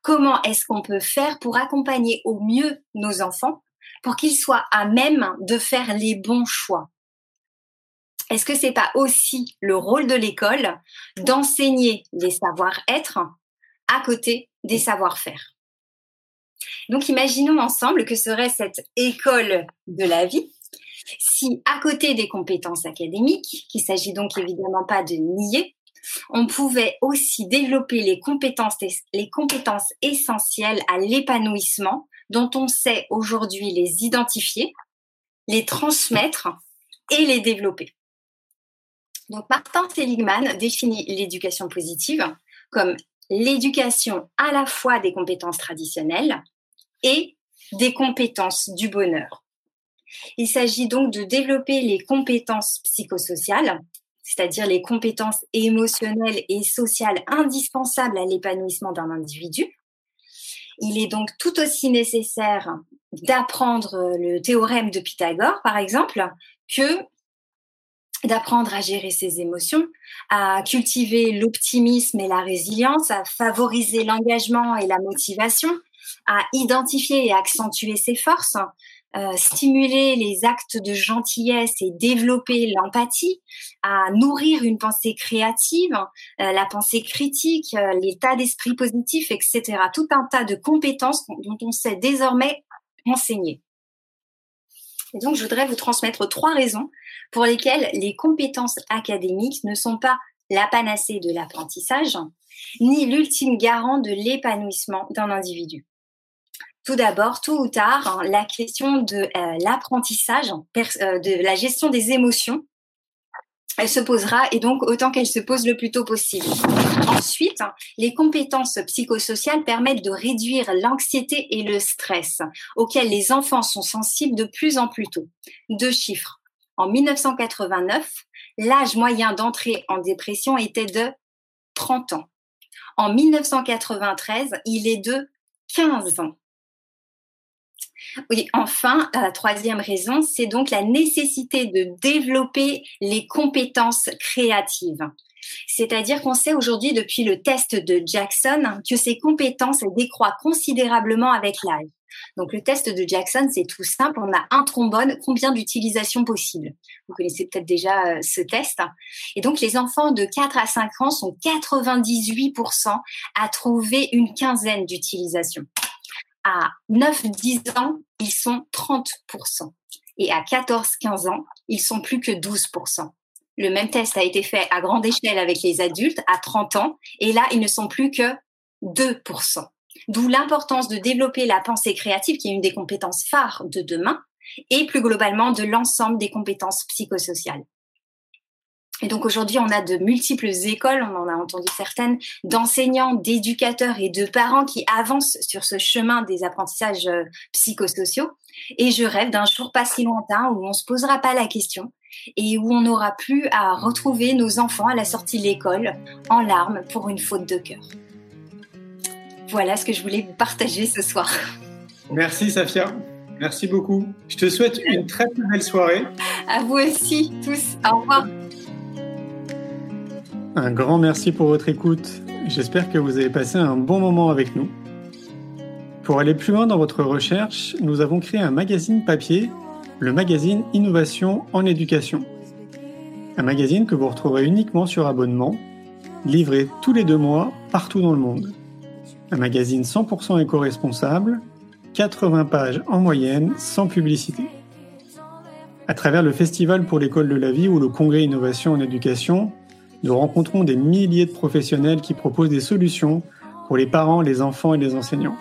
comment est-ce qu'on peut faire pour accompagner au mieux nos enfants pour qu'ils soient à même de faire les bons choix? Est-ce que c'est pas aussi le rôle de l'école d'enseigner les savoir-être à côté des savoir-faire? Donc imaginons ensemble que serait cette école de la vie si à côté des compétences académiques, qu'il s'agit donc évidemment pas de nier, on pouvait aussi développer les compétences, les compétences essentielles à l'épanouissement dont on sait aujourd'hui les identifier, les transmettre et les développer. Donc, Martin Seligman définit l'éducation positive comme l'éducation à la fois des compétences traditionnelles et des compétences du bonheur. Il s'agit donc de développer les compétences psychosociales, c'est-à-dire les compétences émotionnelles et sociales indispensables à l'épanouissement d'un individu. Il est donc tout aussi nécessaire d'apprendre le théorème de Pythagore, par exemple, que d'apprendre à gérer ses émotions, à cultiver l'optimisme et la résilience, à favoriser l'engagement et la motivation, à identifier et accentuer ses forces, euh, stimuler les actes de gentillesse et développer l'empathie, à nourrir une pensée créative, euh, la pensée critique, euh, l'état d'esprit positif, etc. Tout un tas de compétences dont on sait désormais enseigner. Donc, je voudrais vous transmettre trois raisons pour lesquelles les compétences académiques ne sont pas la panacée de l'apprentissage, ni l'ultime garant de l'épanouissement d'un individu. Tout d'abord, tôt ou tard, hein, la question de euh, l'apprentissage, euh, de la gestion des émotions elle se posera et donc autant qu'elle se pose le plus tôt possible. Ensuite, les compétences psychosociales permettent de réduire l'anxiété et le stress auxquels les enfants sont sensibles de plus en plus tôt. Deux chiffres. En 1989, l'âge moyen d'entrée en dépression était de 30 ans. En 1993, il est de 15 ans. Oui, enfin, la troisième raison, c'est donc la nécessité de développer les compétences créatives. C'est-à-dire qu'on sait aujourd'hui depuis le test de Jackson que ces compétences décroissent considérablement avec l'âge. Donc le test de Jackson, c'est tout simple. On a un trombone, combien d'utilisations possibles Vous connaissez peut-être déjà euh, ce test. Et donc les enfants de 4 à 5 ans sont 98% à trouver une quinzaine d'utilisations à 9-10 ans, ils sont 30%. Et à 14-15 ans, ils sont plus que 12%. Le même test a été fait à grande échelle avec les adultes à 30 ans, et là, ils ne sont plus que 2%. D'où l'importance de développer la pensée créative, qui est une des compétences phares de demain, et plus globalement de l'ensemble des compétences psychosociales. Et donc aujourd'hui, on a de multiples écoles, on en a entendu certaines, d'enseignants, d'éducateurs et de parents qui avancent sur ce chemin des apprentissages euh, psychosociaux. Et je rêve d'un jour pas si lointain où on se posera pas la question et où on n'aura plus à retrouver nos enfants à la sortie de l'école en larmes pour une faute de cœur. Voilà ce que je voulais partager ce soir. Merci Safia. Merci beaucoup. Je te souhaite une très belle soirée. À vous aussi, tous. Au revoir. Un grand merci pour votre écoute. J'espère que vous avez passé un bon moment avec nous. Pour aller plus loin dans votre recherche, nous avons créé un magazine papier, le magazine Innovation en éducation. Un magazine que vous retrouverez uniquement sur abonnement, livré tous les deux mois partout dans le monde. Un magazine 100% éco-responsable, 80 pages en moyenne, sans publicité. À travers le Festival pour l'école de la vie ou le Congrès Innovation en éducation, nous rencontrons des milliers de professionnels qui proposent des solutions pour les parents, les enfants et les enseignants.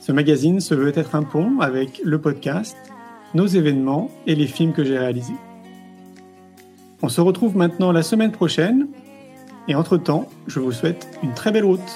Ce magazine se veut être un pont avec le podcast, nos événements et les films que j'ai réalisés. On se retrouve maintenant la semaine prochaine et entre-temps, je vous souhaite une très belle route.